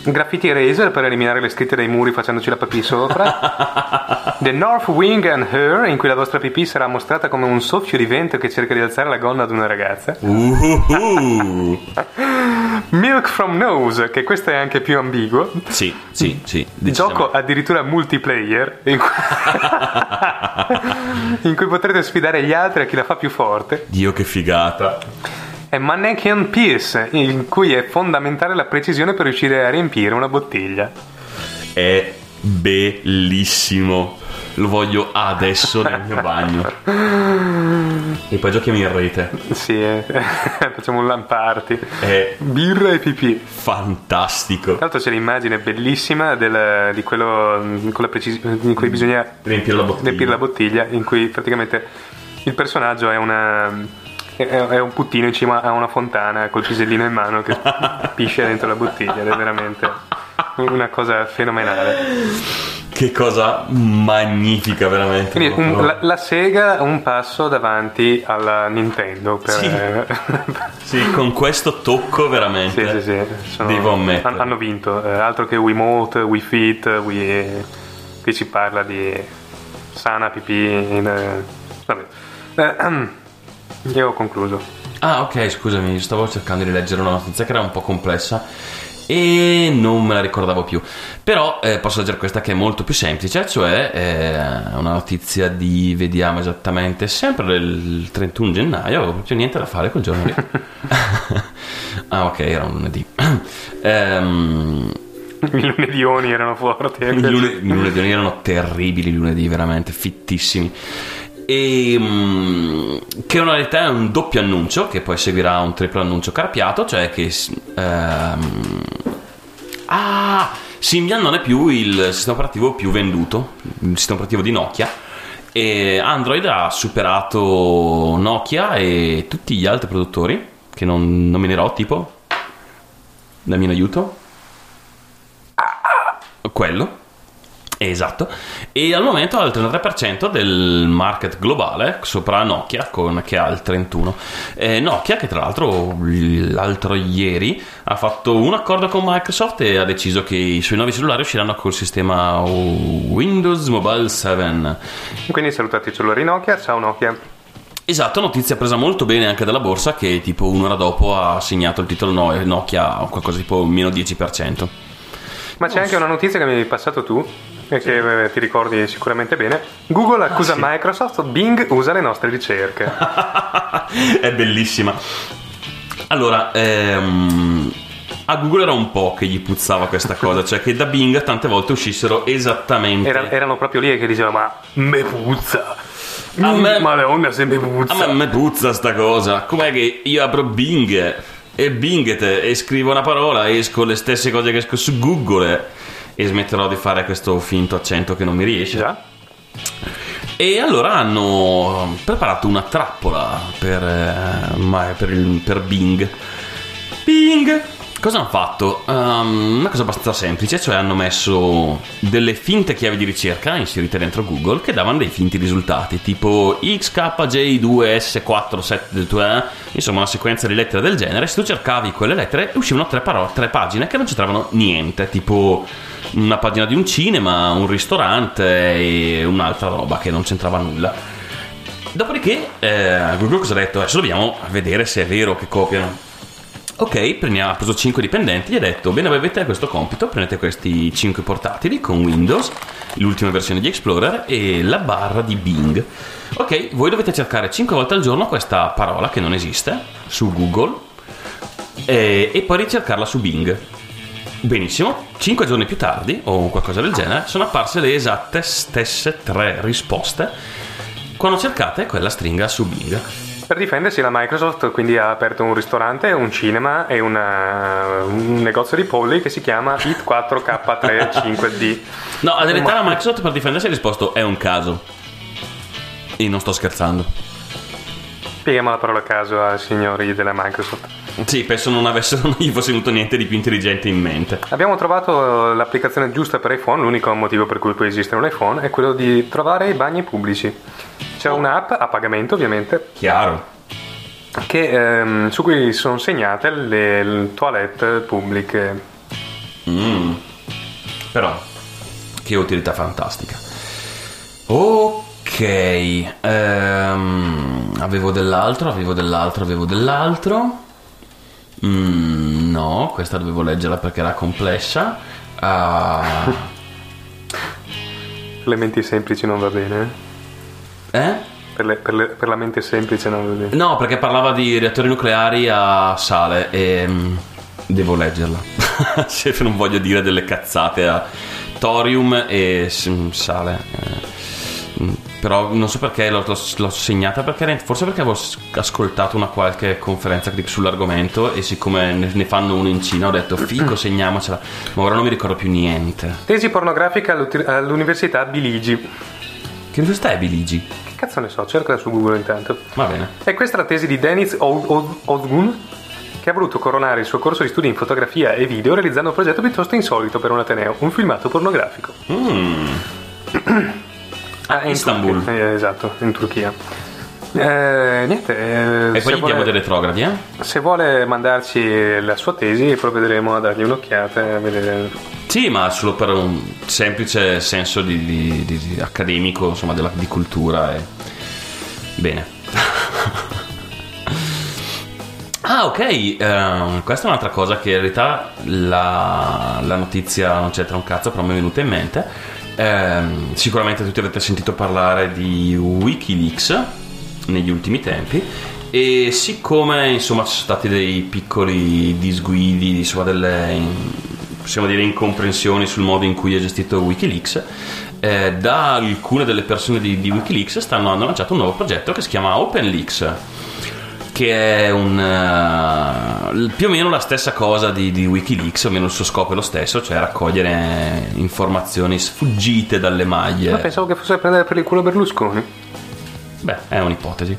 graffiti eraser per eliminare le scritte dai muri facendoci la pipì sopra. The North Wing and Her, in cui la vostra pipì sarà mostrata come un soffio di vento che cerca di alzare la gonna ad una ragazza. Uhuhu. Milk from Nose, che questo è anche più ambiguo. Sì, sì, sì. Gioco addirittura multiplayer in cui... in cui potrete sfidare gli altri a chi la fa più forte. Dio che figata. È Mannequin Pierce, in cui è fondamentale la precisione per riuscire a riempire una bottiglia. È bellissimo. Lo voglio adesso nel mio bagno. E poi giochiamo in rete. Sì, eh, facciamo un lamparty. È Birra e pipì. fantastico. Tra l'altro c'è l'immagine bellissima del- di quello con la precisione in cui bisogna Riempire la riempire la bottiglia, in cui praticamente il personaggio è una è, un puttino in cima a una fontana col pisellino in mano che pisce dentro la bottiglia ed è veramente una cosa fenomenale. Che cosa magnifica, veramente. Quindi un- la, la Sega un passo davanti alla Nintendo per, Sì. Sì, con questo tocco veramente. Sì, sì, sì. Sono- Devo ammettere. han- Hanno vinto, eh, altro che Wiimote, Wii Fit, Wii... qui si parla di sana pipì in... eh, Vabbè. Eh, io ho concluso. Ah, ok, scusami, stavo cercando di leggere una notizia che era un po' complessa e non me la ricordavo più. Però eh, posso leggere questa che è molto più semplice, cioè eh, una notizia di, vediamo esattamente, sempre del 31 gennaio, avevo proprio niente da fare quel giorno lì. ah, ok, era un lunedì. Ehm, I lunedioni erano forti. eh, I, lune- i lunedì erano terribili, lunedì veramente fittissimi. E mm, che in realtà è un doppio annuncio che poi seguirà un triplo annuncio carpiato, cioè che ehm, ah, Symbian non è più il sistema operativo più venduto, il sistema operativo di Nokia. E Android ha superato Nokia e tutti gli altri produttori, che non nominerò, tipo, dammi un aiuto quello esatto. E al momento ha il 33% del market globale sopra Nokia con, che ha il 31 Eh, Nokia che tra l'altro l'altro ieri ha fatto un accordo con Microsoft e ha deciso che i suoi nuovi cellulari usciranno col sistema Windows Mobile 7 Quindi salutati i cellulari Nokia, ciao Nokia. Esatto, notizia presa molto bene anche dalla borsa che tipo un'ora dopo ha segnato il titolo no- Nokia o qualcosa tipo meno 10%. Ma c'è anche una notizia che mi hai passato tu che eh, ti ricordi sicuramente bene. Google accusa Microsoft, Bing usa le nostre ricerche. è bellissima. Allora, ehm, a Google era un po' che gli puzzava questa cosa, cioè che da Bing tante volte uscissero esattamente. Era- erano proprio lì che diceva ma me puzza. A me- Madonna se me puzza. A me, me puzza sta cosa. Com'è che io apro Bing e Binget e scrivo una parola e esco le stesse cose che esco su Google e smetterò di fare questo finto accento che non mi riesce. Già? E allora hanno preparato una trappola per, eh, per, il- per Bing. Bing! Cosa hanno fatto? Um, una cosa abbastanza semplice, cioè hanno messo delle finte chiavi di ricerca inserite dentro Google che davano dei finti risultati, tipo XKJ2S472, insomma una sequenza di lettere del genere. Se tu cercavi quelle lettere uscivano tre, paro- tre pagine che non c'entravano niente, tipo una pagina di un cinema, un ristorante e un'altra roba che non c'entrava nulla. Dopodiché eh, Google cosa ha detto? Adesso dobbiamo vedere se è vero che copiano. Ok, prendiamo, ha preso 5 dipendenti, gli ha detto, bene, avete questo compito, prendete questi 5 portatili con Windows, l'ultima versione di Explorer e la barra di Bing. Ok, voi dovete cercare 5 volte al giorno questa parola che non esiste su Google e, e poi ricercarla su Bing. Benissimo, 5 giorni più tardi, o qualcosa del genere, sono apparse le esatte stesse tre risposte quando cercate quella stringa su Bing. Per difendersi la Microsoft quindi ha aperto un ristorante, un cinema e una- un negozio di polli che si chiama Hit 4K35D. No, a verità la Microsoft per difendersi ha risposto è un caso. E non sto scherzando. Spieghiamo la parola a caso ai signori della Microsoft. Sì, penso non avessero, non gli fosse venuto niente di più intelligente in mente. Abbiamo trovato l'applicazione giusta per iPhone, l'unico motivo per cui può esistere un iPhone è quello di trovare i bagni pubblici. C'è un'app a pagamento ovviamente Chiaro. che, ehm, su cui sono segnate le, le toilette pubbliche. Mm. Però, che utilità fantastica. Ok, ehm, avevo dell'altro, avevo dell'altro, avevo dell'altro. Mm, no, questa dovevo leggerla perché era complessa. Per le menti semplici non va bene. eh? eh? Per, le- per le- per la mente semplice non va bene. No, perché parlava di reattori nucleari a sale e mm, devo leggerla. Se non voglio dire delle cazzate a thorium e s- sale. eh. Però non so perché l'ho, l'ho- segnata perché forse perché avevo ascoltato una qualche conferenza clip sull'argomento e siccome ne, fanno uno in Cina ho detto fico segniamocela ma ora non mi ricordo più niente Tesi pornografica all'università Biligi. che università è Biligi? Che cazzo ne so, cercala su Google intanto. va bene E questa è la tesi di Denis Od- Od- Ozgun, che ha voluto coronare il suo corso di studi in fotografia e video realizzando un progetto piuttosto insolito per un Ateneo, un filmato pornografico. Mm. Ah, in Istanbul. Turchia. Eh, esatto, in Turchia. Eh, niente, eh, e poi gli diamo vuole, dei retrogradi eh? se vuole mandarci la sua tesi provvederemo a dargli un'occhiata a vedere. Sì, ma solo per un semplice senso di, di- di- accademico, insomma, della, di cultura. E... Bene. ah, ok. ehm, questa è un'altra cosa che in realtà la, la notizia non c'entra un cazzo, però mi è venuta in mente. Ehm, sicuramente tutti avete sentito parlare di Wikileaks negli ultimi tempi. E siccome insomma ci sono stati dei piccoli disguidi, insomma delle possiamo dire incomprensioni sul modo in cui è gestito Wikileaks, eh, da alcune delle persone di, di Wikileaks stanno, hanno lanciato un nuovo progetto che si chiama OpenLeaks che è un, eh, più o meno la stessa cosa di, di Wikileaks, o almeno il suo scopo è lo stesso, cioè raccogliere informazioni sfuggite dalle maglie. Ma pensavo che fosse prendere per il culo Berlusconi. Beh, è un'ipotesi.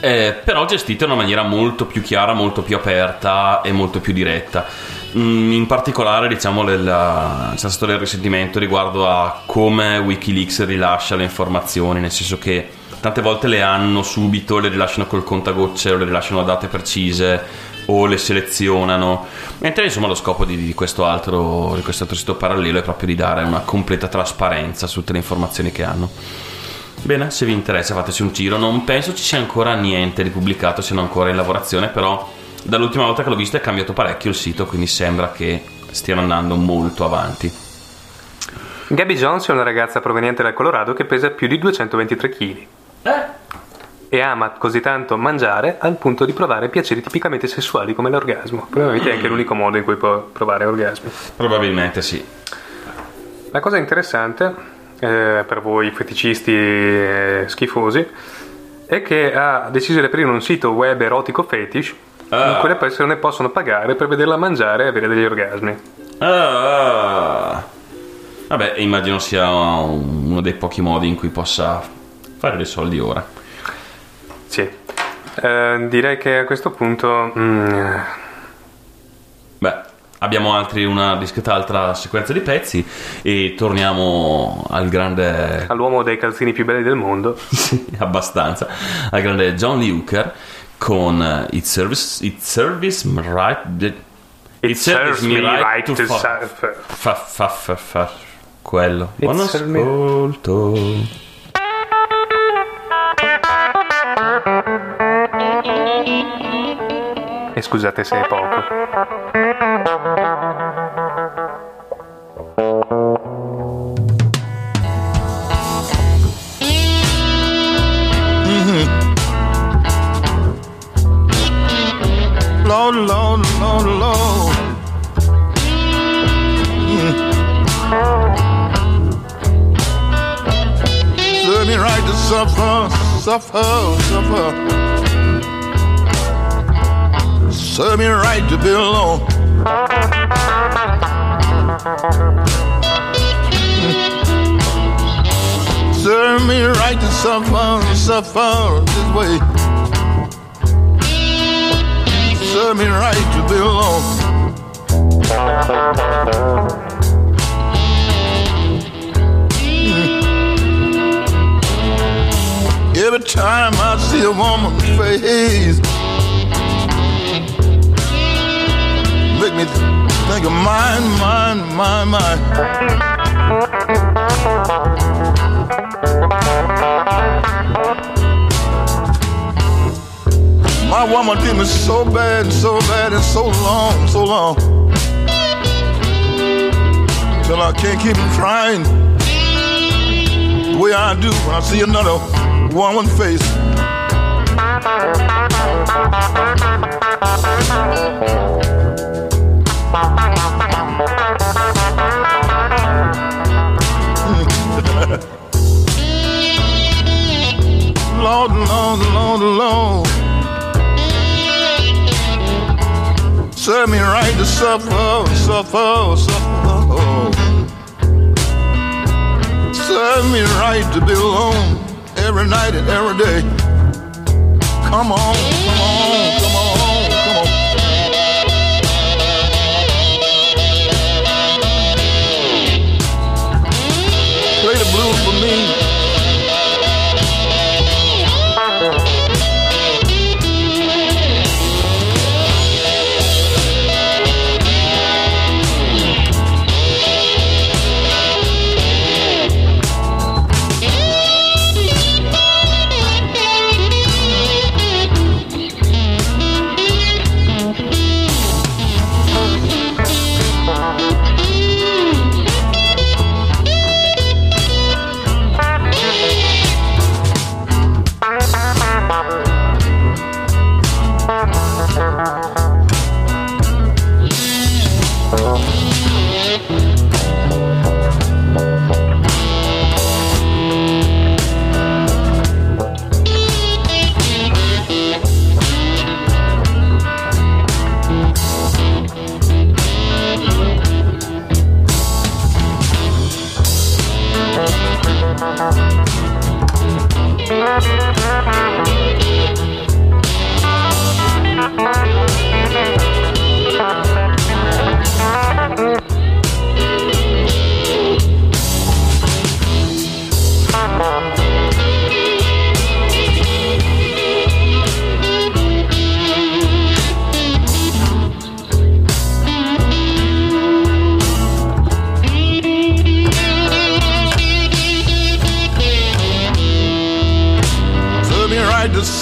Eh, però gestito in una maniera molto più chiara, molto più aperta e molto più diretta. Mm, in particolare, diciamo, del- c'è stato del risentimento riguardo a come Wikileaks rilascia le informazioni, nel senso che tante volte le hanno subito, le rilasciano col contagocce o le rilasciano a date precise o le selezionano. Mentre insomma lo scopo di, di questo altro, di questo altro sito parallelo è proprio di dare una completa trasparenza su tutte le informazioni che hanno. Bene, se vi interessa fateci un giro. Non penso ci sia ancora niente di pubblicato, siano ancora in lavorazione, però dall'ultima volta che l'ho visto è cambiato parecchio il sito, quindi sembra che stiano andando molto avanti. Gabby Jones è una ragazza proveniente dal Colorado che pesa più di 223 kg. E ama così tanto mangiare al punto di provare piaceri tipicamente sessuali come l'orgasmo. Probabilmente è anche l'unico modo in cui può provare orgasmi. Probabilmente sì. La cosa interessante eh, per voi feticisti eh, schifosi è che ha deciso di aprire un sito web erotico fetish in Ah. cui le persone possono pagare per vederla mangiare e avere degli orgasmi. Ah. Vabbè, immagino sia uno dei pochi modi in cui possa fare dei soldi ora. Sì. Eh, direi che a questo punto mm, Beh, abbiamo altri, una discreta altra sequenza di pezzi e torniamo al grande all'uomo dei calzini più belli del mondo Sì, abbastanza al grande John Lee Hooker con eh, It Service It Service Right It, serves me right to fa, serve. fa, fa, fa, fa quello It buon ascolto e scusate se è poco. Lord. Mm. Suffer, suffer, suffer. Serve me right to be alone. Serve me right to suffer, suffer this way. Serve me right to be alone. Every time I see a woman's face, make me think of mine, mine, mine, mine. My woman did me so bad, so bad, and so long, so long. Till I can't keep trying the way I do when I see another woman's face. To suffer, suffer, suffer. Serve me right to be alone every night and every day. Come on,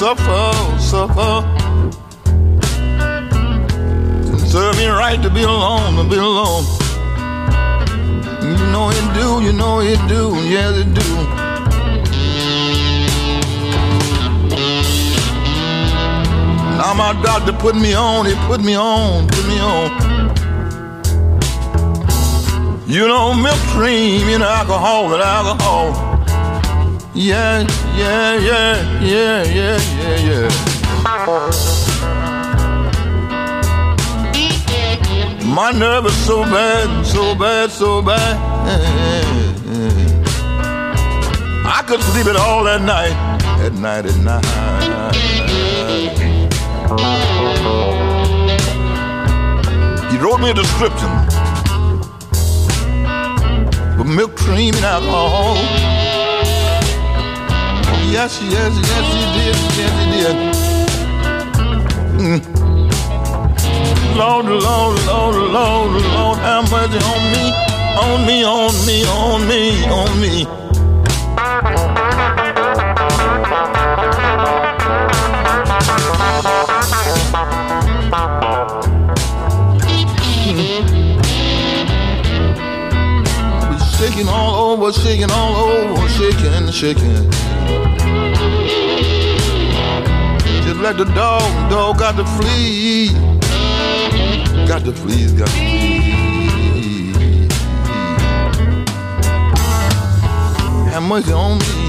to suffer, suffer. Serve me right to be alone, to be alone. You know it do, you know it do, yes it do. Now my doctor put me on, he put me on, put me on. You know milk cream, you know alcohol and alcohol. Yeah, yeah, yeah, yeah, yeah, yeah, yeah. My nerve is so bad, so bad, so bad. I couldn't sleep at all that night, at night, at night. He wrote me a description of milk cream and alcohol. Yes, yes, yes, he did. Yes, he did. Mm. Lord, Lord, Lord, Lord, Lord, have mercy on me, on me, on me, on me, on me. Shaking all over, shaking all over, shaking, shaking. Just like the dog, dog got to flee. Got to flee, got to flee. Have mercy on me.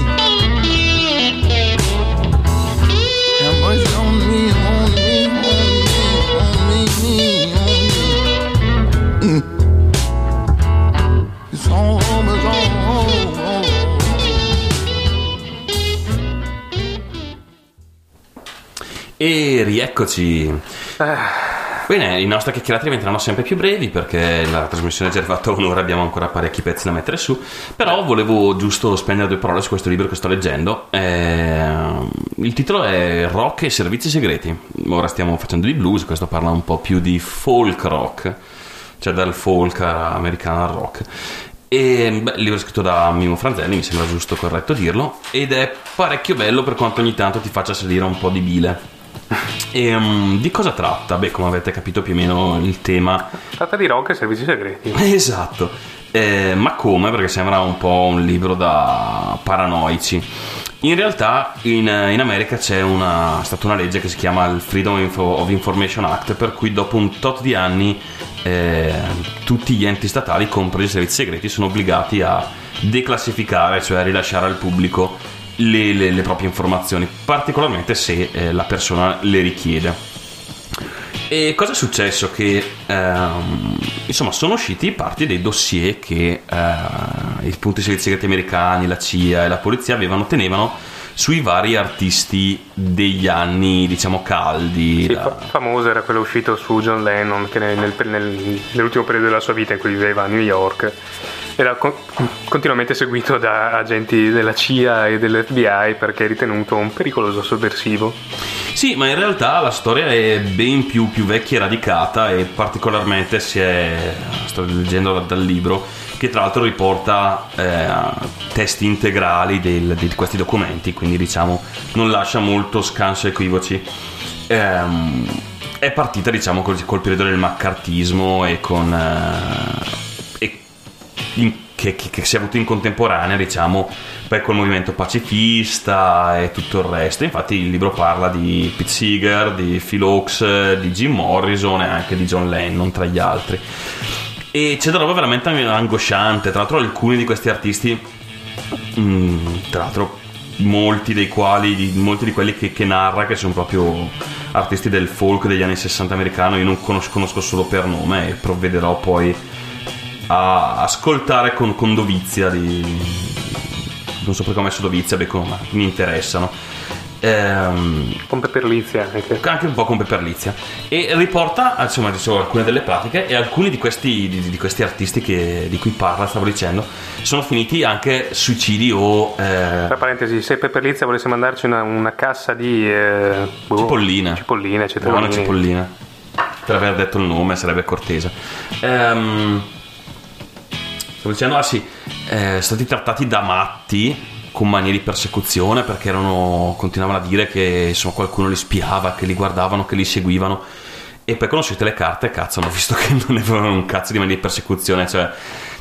E rieccoci. Bene, i nostri chiacchierati diventeranno sempre più brevi perché la trasmissione è già arrivata a un'ora, abbiamo ancora parecchi pezzi da mettere su. Però volevo giusto spendere due parole su questo libro che sto leggendo. Eh, il titolo è Rock e servizi segreti. Ora stiamo facendo di blues, questo parla un po' più di folk rock, cioè dal folk americano al rock. E beh, il libro è scritto da Mimo Franzelli, mi sembra giusto corretto dirlo, ed è parecchio bello per quanto ogni tanto ti faccia salire un po' di bile. E, um, di cosa tratta? Beh, come avete capito più o meno il tema Tratta di rock e servizi segreti. Esatto, Eh, ma come? Perché sembra un po' un libro da paranoici. In realtà in, in America c'è una, stata una legge che si chiama il Freedom of Information Act, per cui dopo un tot di anni eh, tutti gli enti statali, compresi i servizi segreti, sono obbligati a declassificare, cioè a rilasciare al pubblico le, le- le proprie informazioni, particolarmente se eh, la persona le richiede. E cosa è successo? Che ehm, insomma sono usciti parti dei dossier che eh, i punti servizi segreti americani, la CIA e la polizia avevano, tenevano sui vari artisti degli anni, diciamo, caldi. Sì, da- fa- famoso era quello uscito su John Lennon che nel- nel- nel- nell'ultimo periodo della sua vita in cui viveva a New York era con- continuamente seguito da agenti della CIA e dell'FBI perché è ritenuto un pericoloso sovversivo. Sì, ma in realtà la storia è ben più, più vecchia e radicata e particolarmente si è, sto leggendo da- dal libro, che tra l'altro riporta eh, testi integrali del- di questi documenti, quindi diciamo non lascia molto scanso equivoci. Ehm, è partita diciamo col, col periodo del maccartismo e con... eh, e in- che, che- che si è avuto in contemporanea, diciamo, poi col movimento pacifista e tutto il resto. Infatti il libro parla di Pete Seeger, di Phil Oaks, di Jim Morrison e anche di John Lennon, tra gli altri. E c'è della roba veramente angosciante. Tra l'altro alcuni di questi artisti, mm, tra l'altro molti dei quali, di- molti di quelli che, che narra, che sono proprio artisti del folk degli anni 60 americano, io non conosco, conosco solo per nome e provvederò poi a ascoltare con, con dovizia di... non so perché ho messo dovizia, beh, come mi interessano. Ehm, Con Peperlizia anche. anche un po' con Pepperlizia e riporta insomma dicevo, alcune delle pratiche e alcuni di questi, di, di questi artisti che- di cui parla stavo dicendo sono finiti anche suicidi o eh, Tra parentesi, se Peperlizia volesse mandarci una, una cassa di eh, boh, Cipolline. cipolline, eccetera. buona cipollina per aver detto il nome sarebbe cortese Ehm, stavo dicendo ah sì eh, sono stati trattati da matti con manie di persecuzione perché erano, continuavano a dire che insomma, qualcuno li spiava, che li guardavano, che li seguivano e poi conoscete le carte cazzo hanno visto che non avevano un cazzo di manie di persecuzione cioè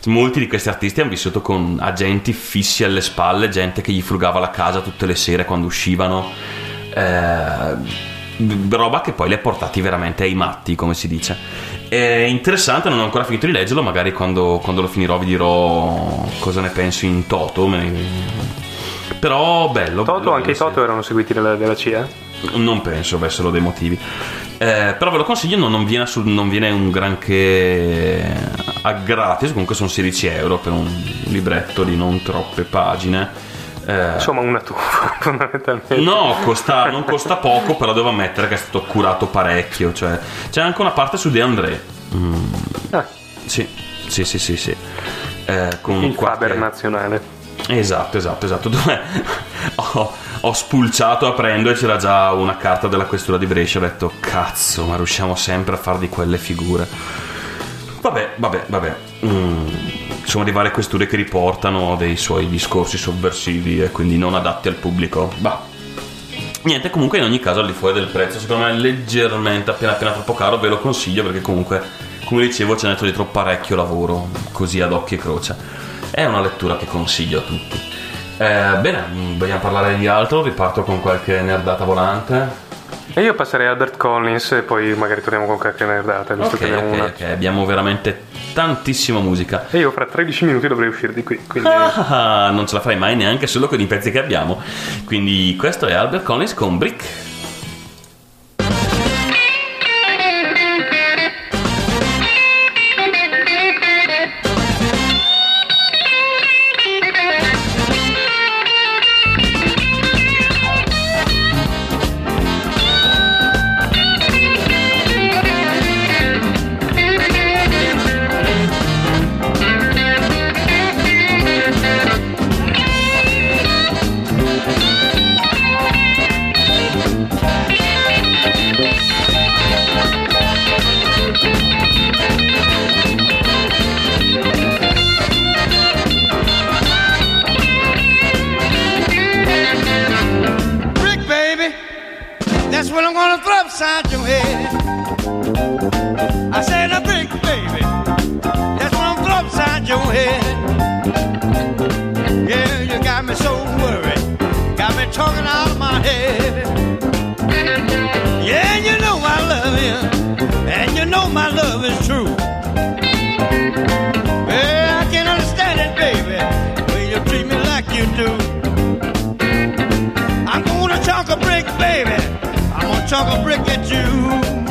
molti di questi artisti hanno vissuto con agenti fissi alle spalle gente che gli frugava la casa tutte le sere quando uscivano eh, roba che poi li ha portati veramente ai matti, come si dice. È interessante, non ho ancora finito di leggerlo, magari quando, quando lo finirò vi dirò cosa ne penso in toto. me ne- Però bello. Toto, bello, anche i Toto erano seguiti dalla, dalla CIA? Non penso avessero dei motivi. Eh, però ve lo consiglio, non, non viene, assolut- non viene un granché a gratis, comunque sono 16 euro per un libretto di non troppe pagine. Eh, Insomma, una tuffa, fondamentalmente. No, costa- non costa poco, però devo ammettere che è stato curato parecchio. Cioè, c'è anche una parte su De André. Mm, Ah, sì, sì, sì, sì. sì. Eh, con il qualche- Faber nazionale. Esatto, esatto, esatto. Dove ho, ho spulciato aprendo e c'era già una carta della questura di Brescia. Ho detto, cazzo, ma riusciamo sempre a far di quelle figure. Vabbè, vabbè, vabbè. Mm, sono di varie questure che riportano dei suoi discorsi sovversivi e quindi non adatti al pubblico. Bah. Niente, comunque in ogni caso al di fuori del prezzo, secondo me è leggermente appena appena troppo caro, ve lo consiglio perché comunque, come dicevo, c'è dentro dietro parecchio lavoro, così ad occhio e croce. È una lettura che consiglio a tutti. Eh, bene, mm, vogliamo parlare di altro? Riparto con qualche nerdata volante. E io passerei a Albert Collins e poi magari torniamo con qualche nerdata, visto Ok, che abbiamo ok, una. ok, abbiamo veramente tantissima musica. E io fra 13 minuti dovrei uscire di qui, quindi... Ah, non ce la farai mai neanche solo con i pezzi che abbiamo. Quindi questo è Albert Collins con. Brick, got talking out of my head. Yeah, you know I love you, and you know my love is true. Yeah, I can understand it, baby, when you treat me like you do. I'm gonna chalk a brick, baby. I'm gonna chalk a brick at you.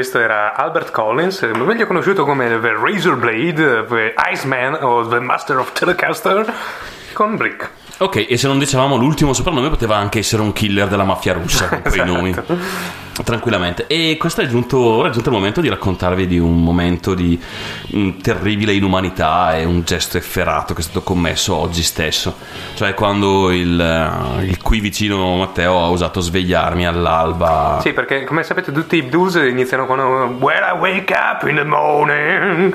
Questo era Albert Collins, eh, meglio conosciuto come The Razor Blade, The Iceman o The Master of Telecaster, con Brick. Ok, e se non dicevamo l'ultimo soprannome poteva anche essere un killer della mafia russa con quei Esatto. nomi. Tranquillamente. E questo è giunto, ora è giunto il momento di raccontarvi di un momento di mm, terribile inumanità e un gesto efferato che è stato commesso oggi stesso. Cioè quando il, eh, il qui vicino Matteo ha osato svegliarmi all'alba. Sì, perché come sapete tutti i blues iniziano con When I wake up in the morning.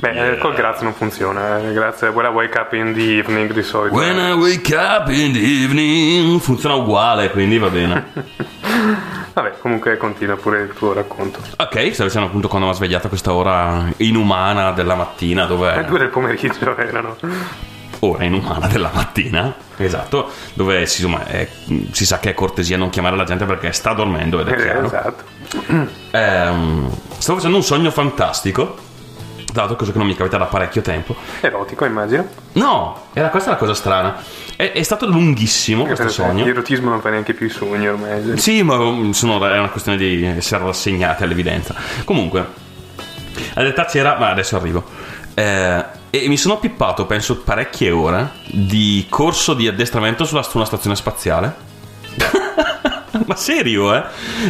Beh, eh, col grazie non funziona. eh, Grazie, when I wake up in the evening di solito. When I wake up in the evening funziona uguale, quindi va bene. Vabbè, comunque continua pure il tuo racconto. Ok, stavo dicendo appunto quando mi ha svegliato a questa ora inumana della mattina, Le dove due del pomeriggio erano. ora inumana della mattina, esatto, dove si, insomma, è- si sa che è cortesia non chiamare la gente perché sta dormendo ed è Eh, chiaro. esatto. Ehm, stavo facendo un sogno fantastico, l'altro cosa che non mi capita da parecchio tempo. Erotico, immagino. No, era questa la cosa strana. È, è stato lunghissimo questo Perché sogno. L'erotismo non fa neanche più i sogni ormai. Sì, ma sono- è una questione di essere rassegnati all'evidenza. Comunque, la realtà c'era, ma adesso arrivo. Eh, e mi sono pippato, penso, parecchie ore di corso di addestramento sulla, su una stazione spaziale. ma serio, eh?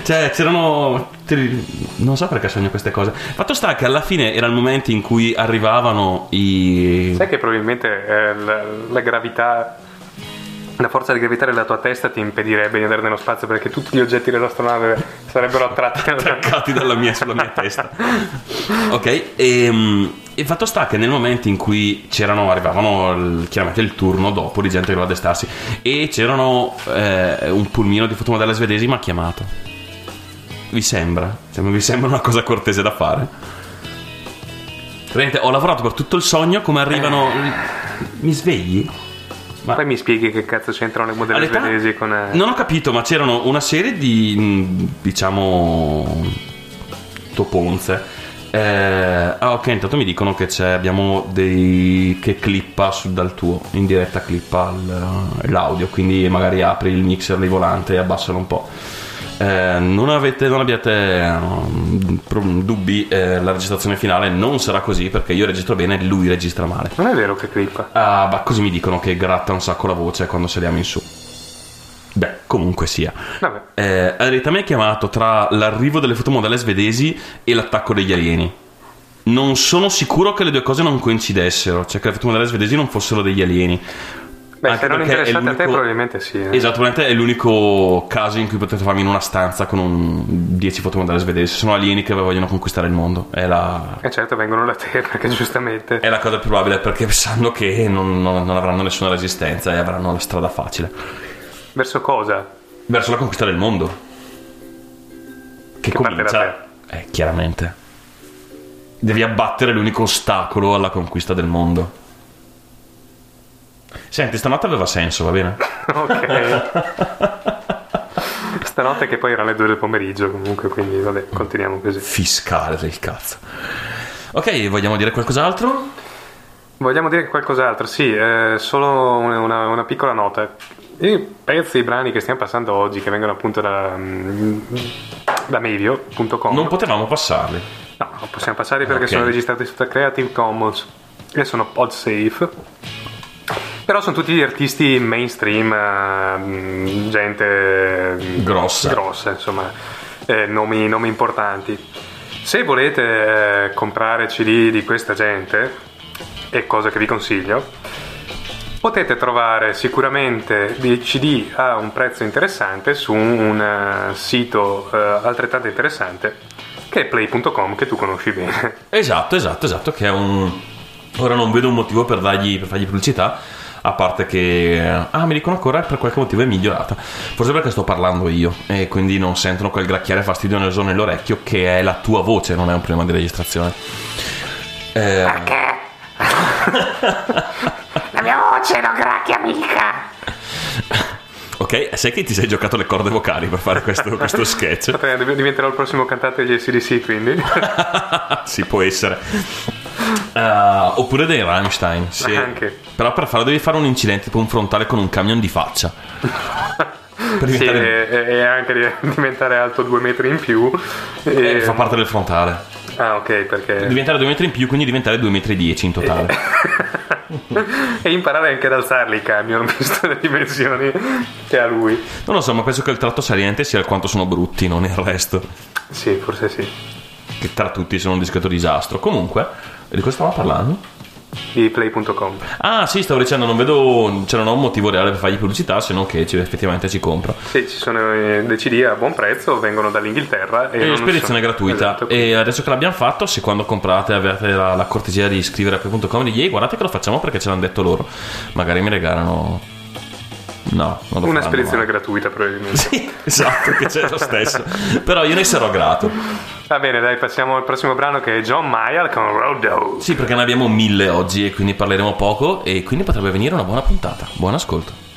Cioè, c'erano. Non so perché sogno queste cose. Fatto sta che alla fine era il momento in cui arrivavano i. Sai che probabilmente eh, la, la gravità, la forza di gravità della tua testa ti impedirebbe di andare nello spazio perché tutti gli oggetti dell'astronave sarebbero attratti attaccati dalla mia, sulla mia testa. Ok, e, il fatto sta che nel momento in cui c'erano, arrivavano il- chiaramente il turno dopo di gente che voleva addestarsi e c'erano eh, un pulmino di fotomodelle svedesi mi ha chiamato. Vi sembra? Cioè, vi sembra una cosa cortese da fare? Praticamente ho lavorato per tutto il sogno, come arrivano... Mi svegli? Ma Poi mi spieghi che cazzo c'entrano le modelle All'età- svedesi con... eh, non ho capito, ma c'erano una serie di, mh, diciamo, toponze. Eh, ah, ok, intanto mi dicono che c'è, abbiamo dei. che clippa su, dal tuo, in diretta clippa l'audio, quindi magari apri il mixer lì volante e abbassalo un po'. Eh, non, avete, non abbiate pro- dubbi, eh, la registrazione finale non sarà così perché io registro bene e lui registra male. Non è vero che clippa. Ah, ma così mi dicono che gratta un sacco la voce quando saliamo in su. Beh, comunque sia. Vabbè. Eh, realtà mi ha chiamato tra l'arrivo delle fotomodelle svedesi e l'attacco degli alieni. Non sono sicuro che le due cose non coincidessero, cioè che le fotomodelle svedesi non fossero degli alieni. Beh, Anche se erano è interessati a te probabilmente sì. eh. Esatto, probabilmente è l'unico caso in cui potete trovarmi in una stanza con un 10 fotomodelle svedesi. Sono alieni che vogliono conquistare il mondo. È la, E certo vengono da te perché giustamente... è la cosa più probabile perché sanno che non, non- non avranno nessuna resistenza e avranno la strada facile. Verso cosa? Verso la conquista del mondo. Che, Che comincia. Eh, chiaramente. Devi abbattere l'unico ostacolo alla conquista del mondo. Senti, stanotte aveva senso, va bene? Ok. Stanotte che poi erano le due del pomeriggio comunque, quindi vabbè, continuiamo così. Fiscale del cazzo. Ok, vogliamo dire qualcos'altro? Vogliamo dire qualcos'altro? Sì, eh, solo una, una- piccola nota. I pezzi, i brani che stiamo passando oggi, che vengono appunto da, mm, da Mevio.com, Non potevamo passarli. no, non possiamo passare perché Ok. sono registrati sotto Creative Commons e sono pod safe. Però sono tutti artisti mainstream, eh, mm, gente mm, Grossa. grossa, insomma, eh, nomi, nomi importanti. Se volete eh, comprare CD di questa gente, e cosa che vi consiglio, potete trovare sicuramente dei CD a un prezzo interessante su un eh, sito eh, altrettanto interessante che è play.com che tu conosci bene. Esatto, esatto, esatto, che è un... Ora non vedo un motivo per dargli, per fargli pubblicità, a parte che... Ah, mi dicono ancora per qualche motivo è migliorata. Forse perché sto parlando io e quindi non sentono quel gracchiare fastidioso nell'orecchio che è la tua voce, non è un problema di registrazione. Eh, La mia voce non gracchia mica. ok, sai che ti sei giocato le corde vocali per fare questo, questo sketch? Diventerò il prossimo cantante degli SDC quindi. sì, può essere. Eh, oppure dei Rammstein. sì. Anche. Però per farlo devi fare un incidente tipo un frontale con un camion di faccia. Per Sì, diventare- e, e anche di diventare alto due metri in più. Eh, E- fa parte del frontale. Ah, ok, perché. Diventare due metri in più, quindi diventare 2 metri e 10 in totale. e imparare anche ad alzarli i camion, visto le dimensioni che ha lui. Non lo so, ma penso che il tratto saliente sia il quanto sono brutti, non il resto. Sì, forse sì. Che tra tutti sono un discreto disastro. Comunque, di cosa stavamo parlando? Di play.com. Ah, sì, stavo dicendo, non vedo. Cioè, non ho un motivo reale per fargli pubblicità, se non che ci- effettivamente ci compro. Sì, ci sono eh, dei CD a buon prezzo, vengono dall'Inghilterra. E E spedizione gratuita. Esatto. E adesso che l'abbiamo fatto, se quando comprate avete la, la cortesia di iscrivere a play.com e di ehi, guardate che lo facciamo perché ce l'hanno detto loro. Magari mi regalano. No, non lo Una spedizione gratuita, probabilmente. Sì, esatto, che c'è lo stesso. Però io ne sarò grato. Va bene, dai, passiamo al prossimo brano che è John Mayall con Road Dog. Sì, perché ne abbiamo mille oggi e quindi parleremo poco e quindi potrebbe venire una buona puntata. Buon ascolto.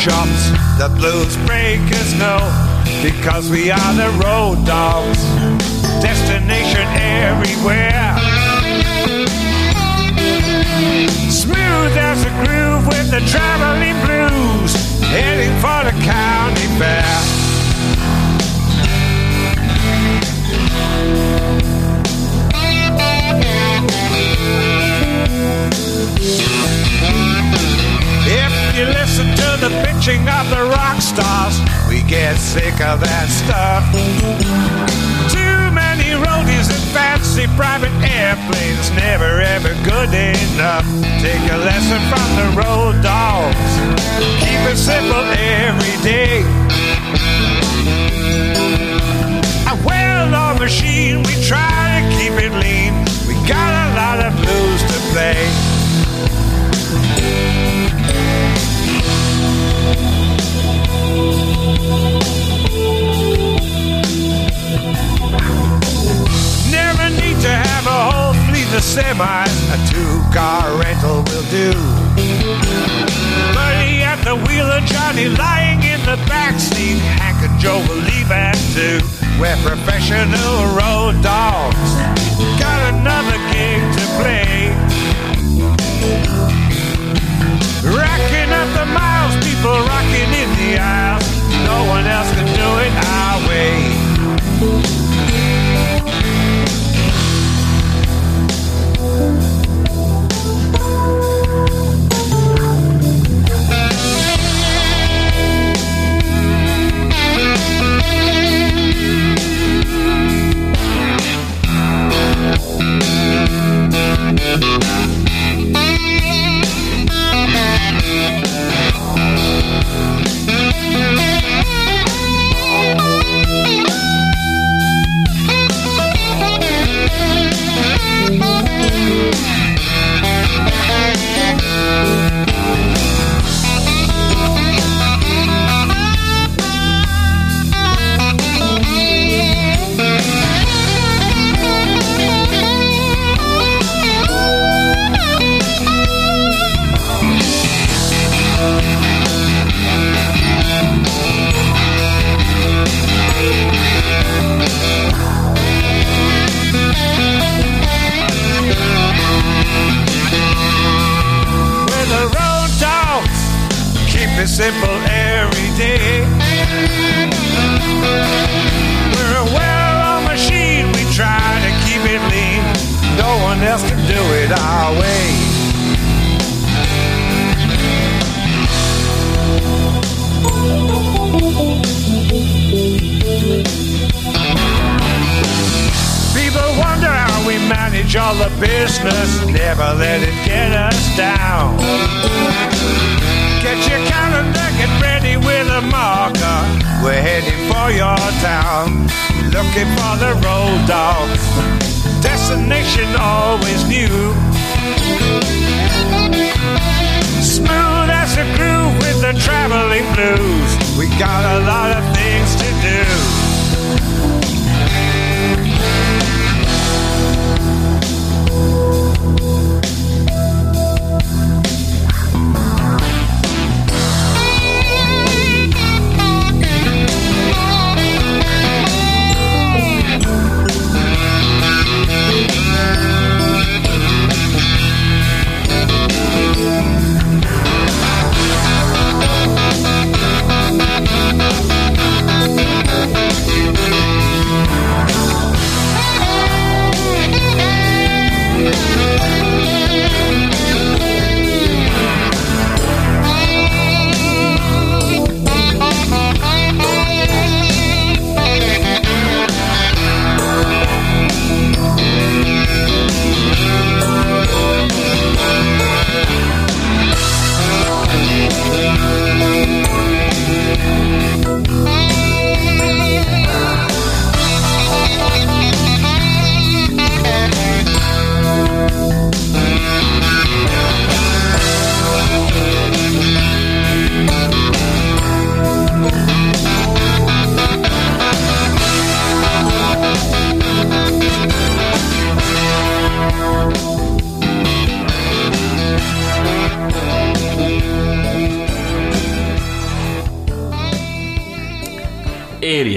Chops, the blues breakers know. Because we are the road dogs. Destination everywhere. Smooth as a groove with the traveling blues. Heading for the county fair. You listen to the pitching of the rock stars, we get sick of that stuff. Too many roadies and fancy private airplanes, never ever good enough. Take a lesson from the road dogs. Keep it simple every day. A well-oiled machine, we try to keep it lean. We got a lot of blues to play. Never need to have a whole fleet of semis. A two-car rental will do. Buddy at the wheel of Johnny lying in the backseat. Hank and Joe will leave at two. We're professional road dogs. Got another gig to play. Racking up the miles, else can do it our way. be simple every day. We're a well-oiled machine, we try to keep it lean. No one else can do it our way. People wonder how we manage all the business, never let it get us down. Get your calendar, get ready with a marker. We're heading for your town, looking for the road dog. Destination always new. Smooth as a groove with the traveling blues. We got a lot of things to do.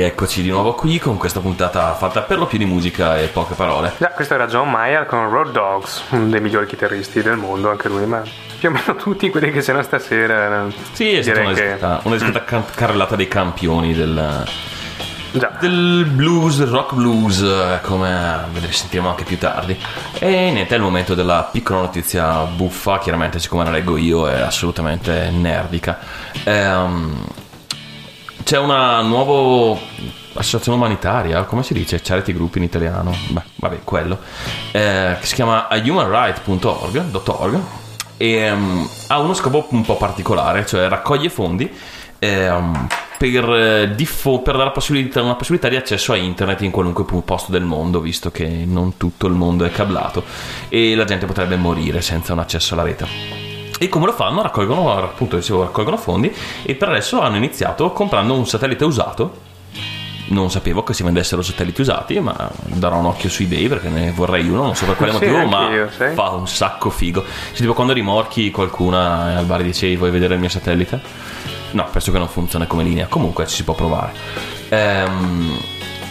E rieccoci di nuovo qui con questa puntata fatta per lo più di musica e poche parole. Già, questo era John Mayer con Road Dogs, uno dei migliori chitarristi del mondo, anche lui, ma più o meno tutti quelli che c'erano stasera. eh, Sì, è stata direi che- un'esata, un'esata can- carrellata dei campioni del, Già. del blues, rock blues, come vedremo, sentiremo anche più tardi. E niente, è il momento della piccola notizia buffa, chiaramente siccome la leggo io è assolutamente nerdica. Ehm, c'è una nuova associazione umanitaria, come si dice? Charity Group in italiano? Beh, vabbè, quello. eh, che si chiama humanright.org e ehm, ha uno scopo un po' particolare, cioè raccoglie fondi ehm, per, eh, diffo- per dare possibilità- una possibilità di accesso a internet in qualunque posto del mondo, visto che non tutto il mondo è cablato e la gente potrebbe morire senza un accesso alla rete. E come lo fanno? Raccolgono, appunto, dicevo, raccolgono fondi e per adesso hanno iniziato comprando un satellite usato. Non sapevo che si vendessero satelliti usati, ma darò un occhio su eBay perché ne vorrei uno, non so per quale Sì, motivo, ma anch'io, sai. fa un sacco figo. Se tipo quando rimorchi qualcuna al bar e dicevi vuoi vedere il mio satellite? No, penso che non funziona come linea, comunque ci si può provare. Ehm,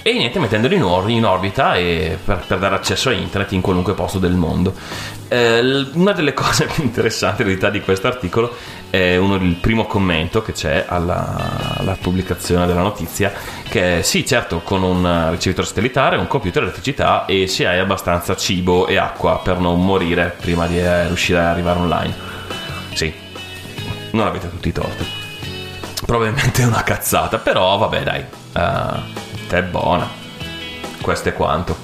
e niente, mettendolo in, or- in orbita per, per dare accesso a internet in qualunque posto del mondo. Eh, una delle cose più interessanti in realtà di questo articolo è uno, il primo commento che c'è alla, alla pubblicazione della notizia che è sì certo con un ricevitore satellitare, un computer, elettricità e se hai abbastanza cibo e acqua per non morire prima di eh, riuscire ad arrivare online. Sì, non avete tutti i torti. Probabilmente è una cazzata, però vabbè dai, eh, te è buona. Questo è quanto.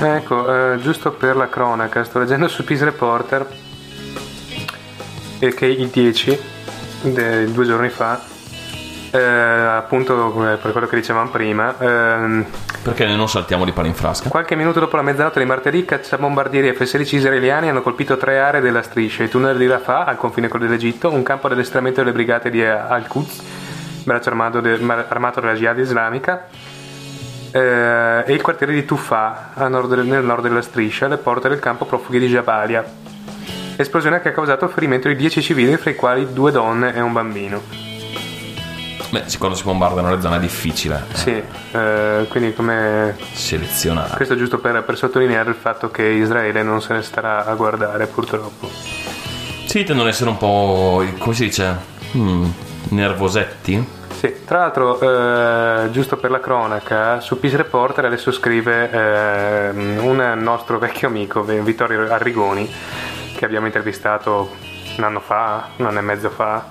Ecco, eh, giusto per la cronaca, sto leggendo su Peace Reporter che il 10, de- due giorni fa, eh, appunto come per quello che dicevamo prima, ehm, Perché noi non saltiamo di palo in frasca? qualche minuto dopo la mezzanotte di martedì, cacciabombardieri F-16 israeliani hanno colpito tre aree della striscia, il tunnel di Rafah, al confine con l'Egitto, un campo di addestramento delle brigate di Al-Quds, braccio armato, de- armato della Jihad islamica, eh, e il quartiere di Tufà, a nord nel nord della striscia, alle porte del campo profughi di Jabalia. Esplosione che ha causato il ferimento di 10 civili, fra i quali due donne e un bambino. Beh, quando si bombardano le zone è difficile Sì, eh, quindi come selezionare. Questo giusto per, per sottolineare il fatto che Israele non se ne starà a guardare purtroppo. Sì, tendono ad essere un po', come si dice, Hmm, nervosetti. Sì, tra l'altro, eh, giusto per la cronaca, su Peace Reporter adesso scrive ehm, un nostro vecchio amico, Vittorio Arrigoni, che abbiamo intervistato un anno fa, un anno e mezzo fa,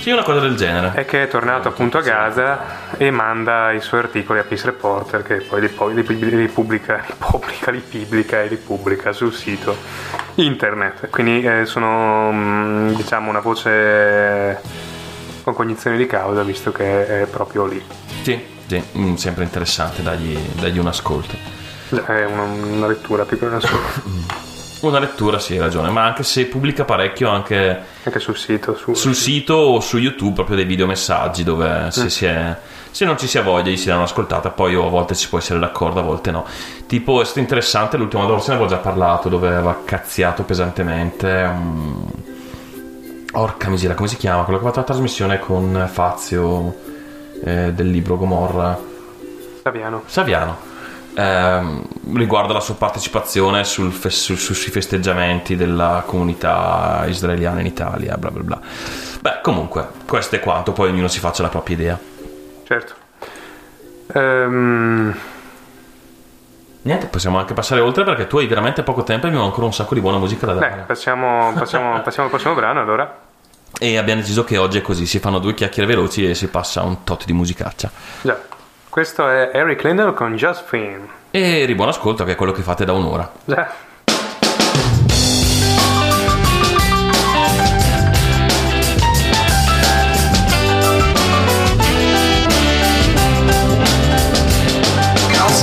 Sì, una cosa del genere. e che è tornato appunto a Gaza e manda i suoi articoli a Peace Reporter, che poi li, poi li- li pubblica, li pubblica, li pubblica e li pubblica sul sito internet, quindi eh, sono mm, diciamo una voce con cognizione di causa visto che è proprio lì. Sì, sì, mm, sempre interessante, dagli, dagli un ascolto. È una, una lettura più che una sola. Una lettura, sì, hai ragione, ma anche se pubblica parecchio anche, Anche sul sito. Su, sul sito o su YouTube proprio dei videomessaggi dove se, si è- se non ci si ha voglia gli si danno ascoltata, poi a volte si può essere d'accordo, a volte no. Tipo è stato interessante l'ultima volta, se ne avevo già parlato, dove aveva cazziato pesantemente. mm, Orca miseria, come si chiama? Quello che ha fatto la trasmissione con Fazio eh, del libro Gomorra. Saviano. Saviano. Ehm, riguardo alla sua partecipazione sul fe- su- su- sui festeggiamenti della comunità israeliana in Italia, bla bla bla. Beh, comunque, questo è quanto, poi ognuno si faccia la propria idea. Certo. Ehm, Niente, possiamo anche passare oltre perché tu hai veramente poco tempo e abbiamo ancora un sacco di buona musica da beh, dare. passiamo, passiamo, passiamo al prossimo brano allora. E abbiamo deciso che oggi è così, si fanno due chiacchiere veloci e si passa a un tot di musicaccia. Già. Questo è Eric Lindell con Josephine. E ribuon ascolto che è quello che fate da un'ora. Già.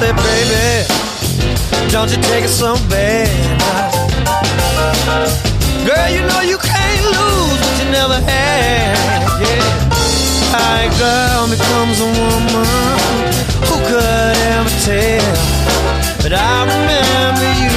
Said, baby, don't you take it so bad. Girl, you know you can't never had. Yeah. How a girl becomes a woman, who could ever tell? But I remember you,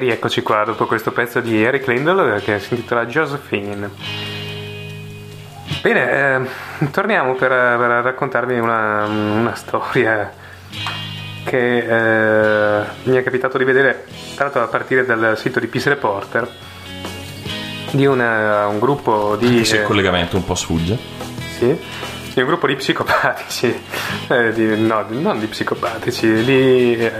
rieccoci qua dopo questo pezzo di Eric Lindell eh, che si intitola Josephine. Bene, eh, torniamo per, per raccontarvi una, una storia che eh, mi è capitato di vedere, tra l'altro a partire dal sito di Peace Reporter, di una- un gruppo di... Anche se il collegamento un po' sfugge. sì, di un gruppo di psicopatici, eh, di- no, di- non di psicopatici, di eh,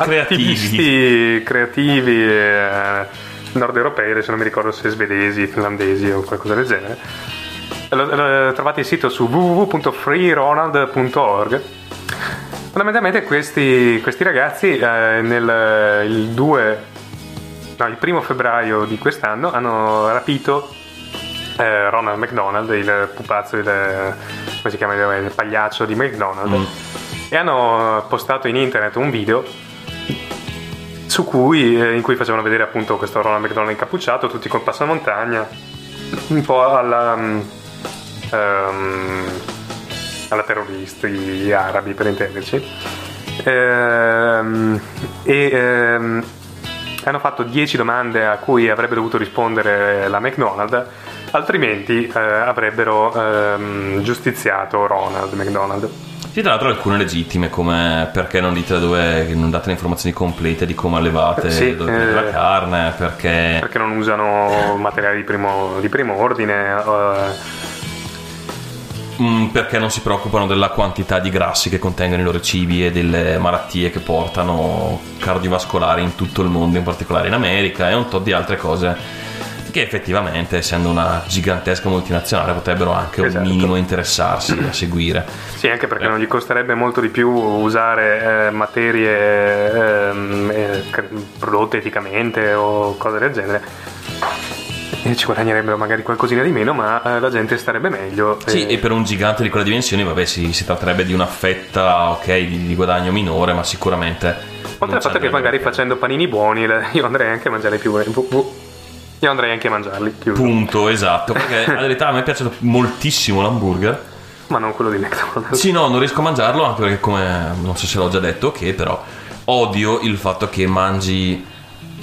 creativi. creativi eh, nord europei, adesso non mi ricordo se svedesi, finlandesi o qualcosa del genere. Trovate il sito su www.freeronald.org. Fondamentalmente questi, questi ragazzi eh, nel il 2 no, il primo febbraio di quest'anno hanno rapito eh, Ronald McDonald, il pupazzo, il, come si chiama, il pagliaccio di McDonald, e hanno postato in internet un video su cui, eh, in cui facevano vedere appunto questo Ronald McDonald incappucciato, tutti col passamontagna, un po' alla, mm, ehm, alla terroristi arabi per intenderci. Ehm, e ehm, hanno fatto 10 domande a cui avrebbe dovuto rispondere la McDonald, altrimenti eh, avrebbero ehm, giustiziato Ronald McDonald. Sì, tra l'altro alcune legittime, come perché non dite dove, non date le informazioni complete di come allevate Sì, eh, la carne, perché... Perché non usano materiali di primo, di primo ordine. eh, Mm, perché non si preoccupano della quantità di grassi che contengono i loro cibi e delle malattie che portano cardiovascolari in tutto il mondo, in particolare in America, e un tot di altre cose che effettivamente, essendo una gigantesca multinazionale, potrebbero anche Esatto. un minimo interessarsi a seguire. Sì, anche perché non gli costerebbe molto di più usare eh, materie ehm, eh, prodotte eticamente o cose del genere. E ci guadagnerebbero magari qualcosina di meno, ma eh, la gente starebbe meglio. Sì, e- e per un gigante di quelle dimensioni, vabbè, si, si tratterebbe di una fetta, ok, di, di guadagno minore, ma sicuramente... Oltre al fatto che magari facendo panini buoni, io andrei anche a mangiarli più. Io andrei anche a mangiarli. chiuso. Punto, esatto, perché la verità a me piace moltissimo l'hamburger. Ma non quello di McDonald's. Sì, no, non riesco a mangiarlo anche perché come non so se l'ho già detto, che però odio il fatto che mangi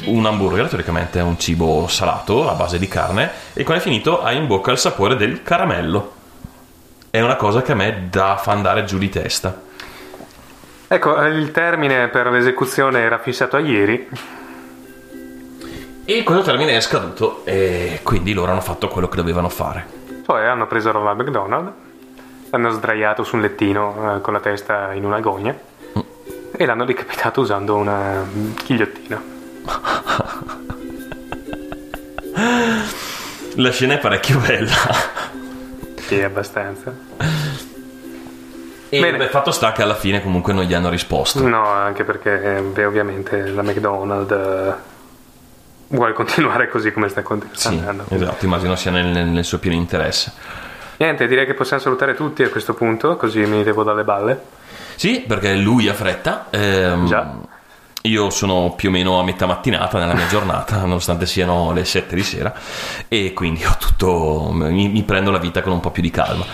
un hamburger, teoricamente è un cibo salato a base di carne, e quando è finito hai in bocca il sapore del caramello. È una cosa che a me dà fa andare giù di testa. Ecco, il termine per l'esecuzione era fissato a ieri. E questo termine è scaduto e quindi loro hanno fatto quello che dovevano fare. Poi hanno preso Ronald McDonald, l'hanno sdraiato su un lettino eh, con la testa in una gogna e l'hanno decapitato usando una mm, ghigliottina. La scena è parecchio bella. Sì, abbastanza. E Bene. beh, fatto sta che alla fine comunque non gli hanno risposto. No, anche perché eh, beh, ovviamente la McDonald eh, vuole continuare così come sta Sì, continuando. esatto, immagino sia nel, nel- suo pieno interesse. Niente, direi che possiamo salutare tutti a questo punto, così mi devo dalle balle. Sì, perché lui ha fretta. ehm, Già. Io sono più o meno a metà mattinata nella mia giornata, nonostante siano le 7 di sera, e quindi ho tutto. mi, mi prendo la vita con un po' più di calma.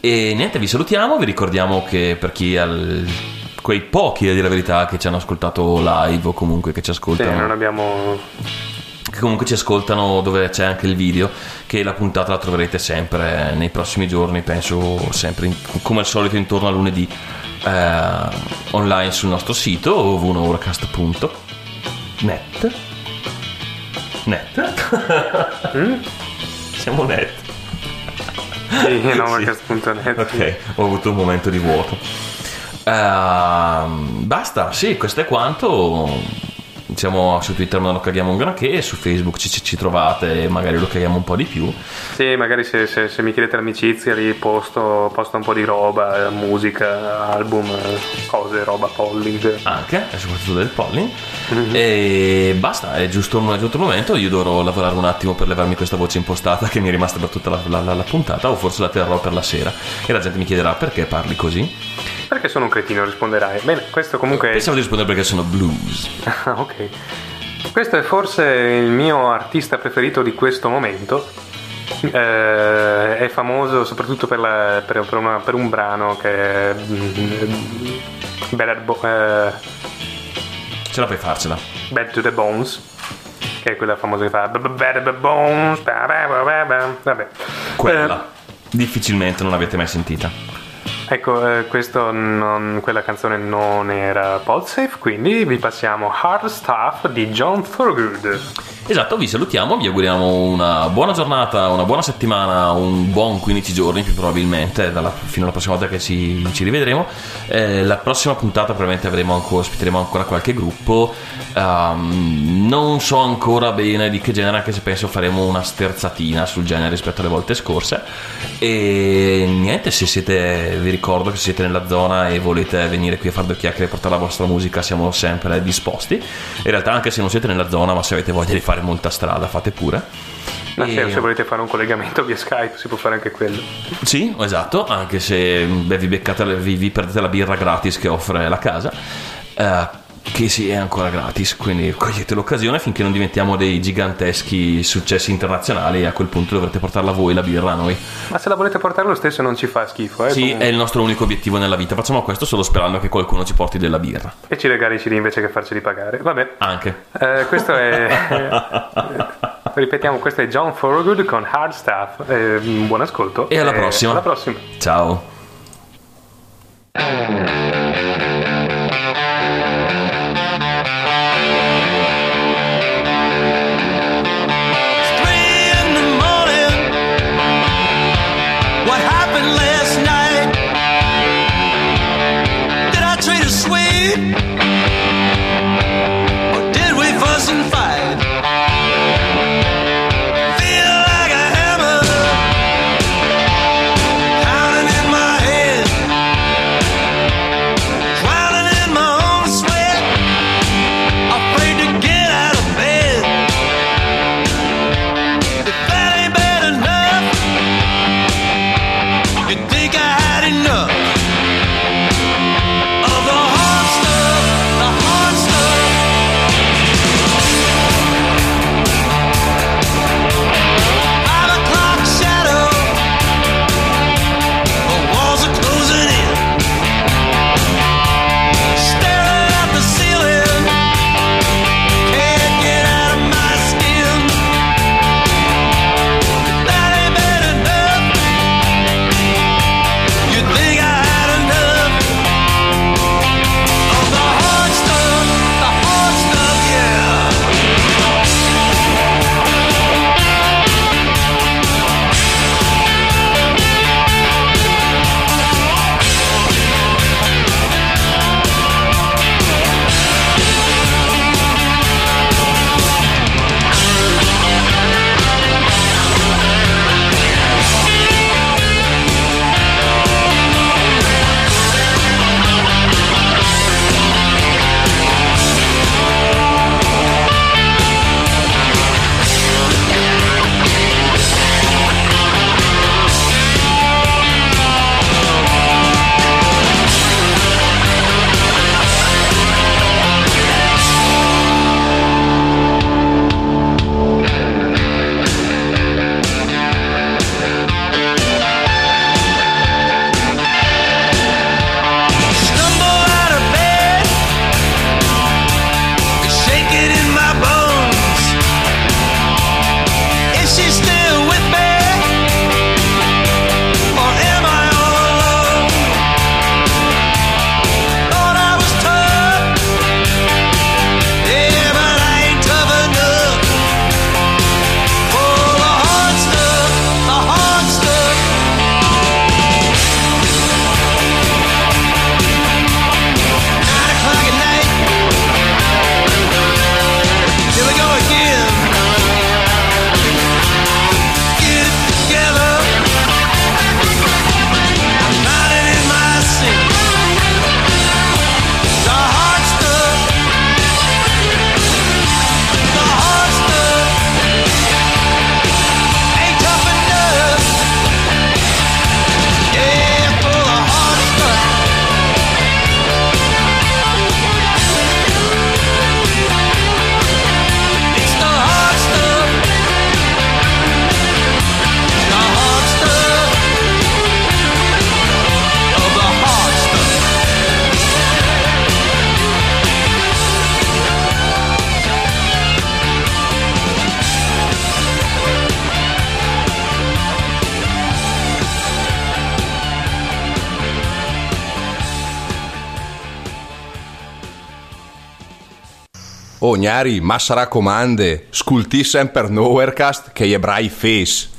E niente, vi salutiamo, vi ricordiamo che per chi ha quei pochi a dire la verità che ci hanno ascoltato live o comunque che ci Sì, ascoltano non abbiamo... che comunque ci ascoltano dove c'è anche il video che la puntata la troverete sempre nei prossimi giorni penso sempre in- come al solito intorno a lunedì eh, online sul nostro sito www.uracast.net net. Siamo net. Sì, novacast.net. ok ho avuto un momento di vuoto Ehm, basta sì questo è quanto. Siamo su Twitter non lo caghiamo un granché su Facebook ci, ci- ci trovate magari lo caghiamo un po' di più. Sì, magari se, se- se mi chiedete l'amicizia lì posto, posto un po' di roba, eh, musica, album, eh, cose, roba, polling. anche e soprattutto del polling. E basta è giusto, è giusto il momento io dovrò lavorare un attimo per levarmi questa voce impostata che mi è rimasta per tutta la, la- la- la puntata o forse la terrò per la sera e la gente mi chiederà perché parli così Perché sono un cretino, risponderai. Bene, questo comunque pensavo di rispondere perché sono blues Ah, ok. Questo è forse il mio artista preferito di questo momento. Eh, è famoso soprattutto per, la- per- per una- per un brano che è mm, Bad, Bo- eh, ce la puoi farcela Bad to the Bones, che è quella famosa che fa. Vabbè. quella difficilmente non l'avete mai sentita Eh, ecco, eh, non- quella canzone non era Podsafe, quindi vi passiamo Hard Stuff di John Thorogood. Esatto, vi salutiamo, vi auguriamo una buona giornata, una buona settimana, un buon 15 giorni più probabilmente, dalla- fino alla prossima volta che ci, ci rivedremo. Eh, la prossima puntata probabilmente avremo ancora, ospiteremo ancora qualche gruppo, Ehm, non so ancora bene di che genere, anche se penso faremo una sterzatina sul genere rispetto alle volte scorse. E niente, se siete, vi ricordo che se siete nella zona e volete venire qui a fare due chiacchiere e portare la vostra musica, siamo sempre disposti. In realtà anche se non siete nella zona, ma se avete voglia di fare molta strada, fate pure. Ma E- se, volete fare un collegamento via Skype si può fare anche quello. Sì, esatto, anche se beh, vi, beccate, vi, vi perdete la birra gratis che offre la casa. Eh, che sì, è ancora gratis, quindi cogliete l'occasione finché non diventiamo dei giganteschi successi internazionali e a quel punto dovrete portarla voi la birra a noi. Ma se la volete portare lo stesso non ci fa schifo, eh? Sì, comunque. è il nostro unico obiettivo nella vita. Facciamo questo solo sperando che qualcuno ci porti della birra. E ci regali i CD invece che farceli pagare. Vabbè. Anche. Eh, questo è. Ripetiamo, questo è John Thorogood con Hard Stuff. Eh, buon ascolto. E alla prossima. Alla prossima. Ciao. Oh, Gnari, ma sarà comande, sculti sempre Nowherecast che gli ebrai face.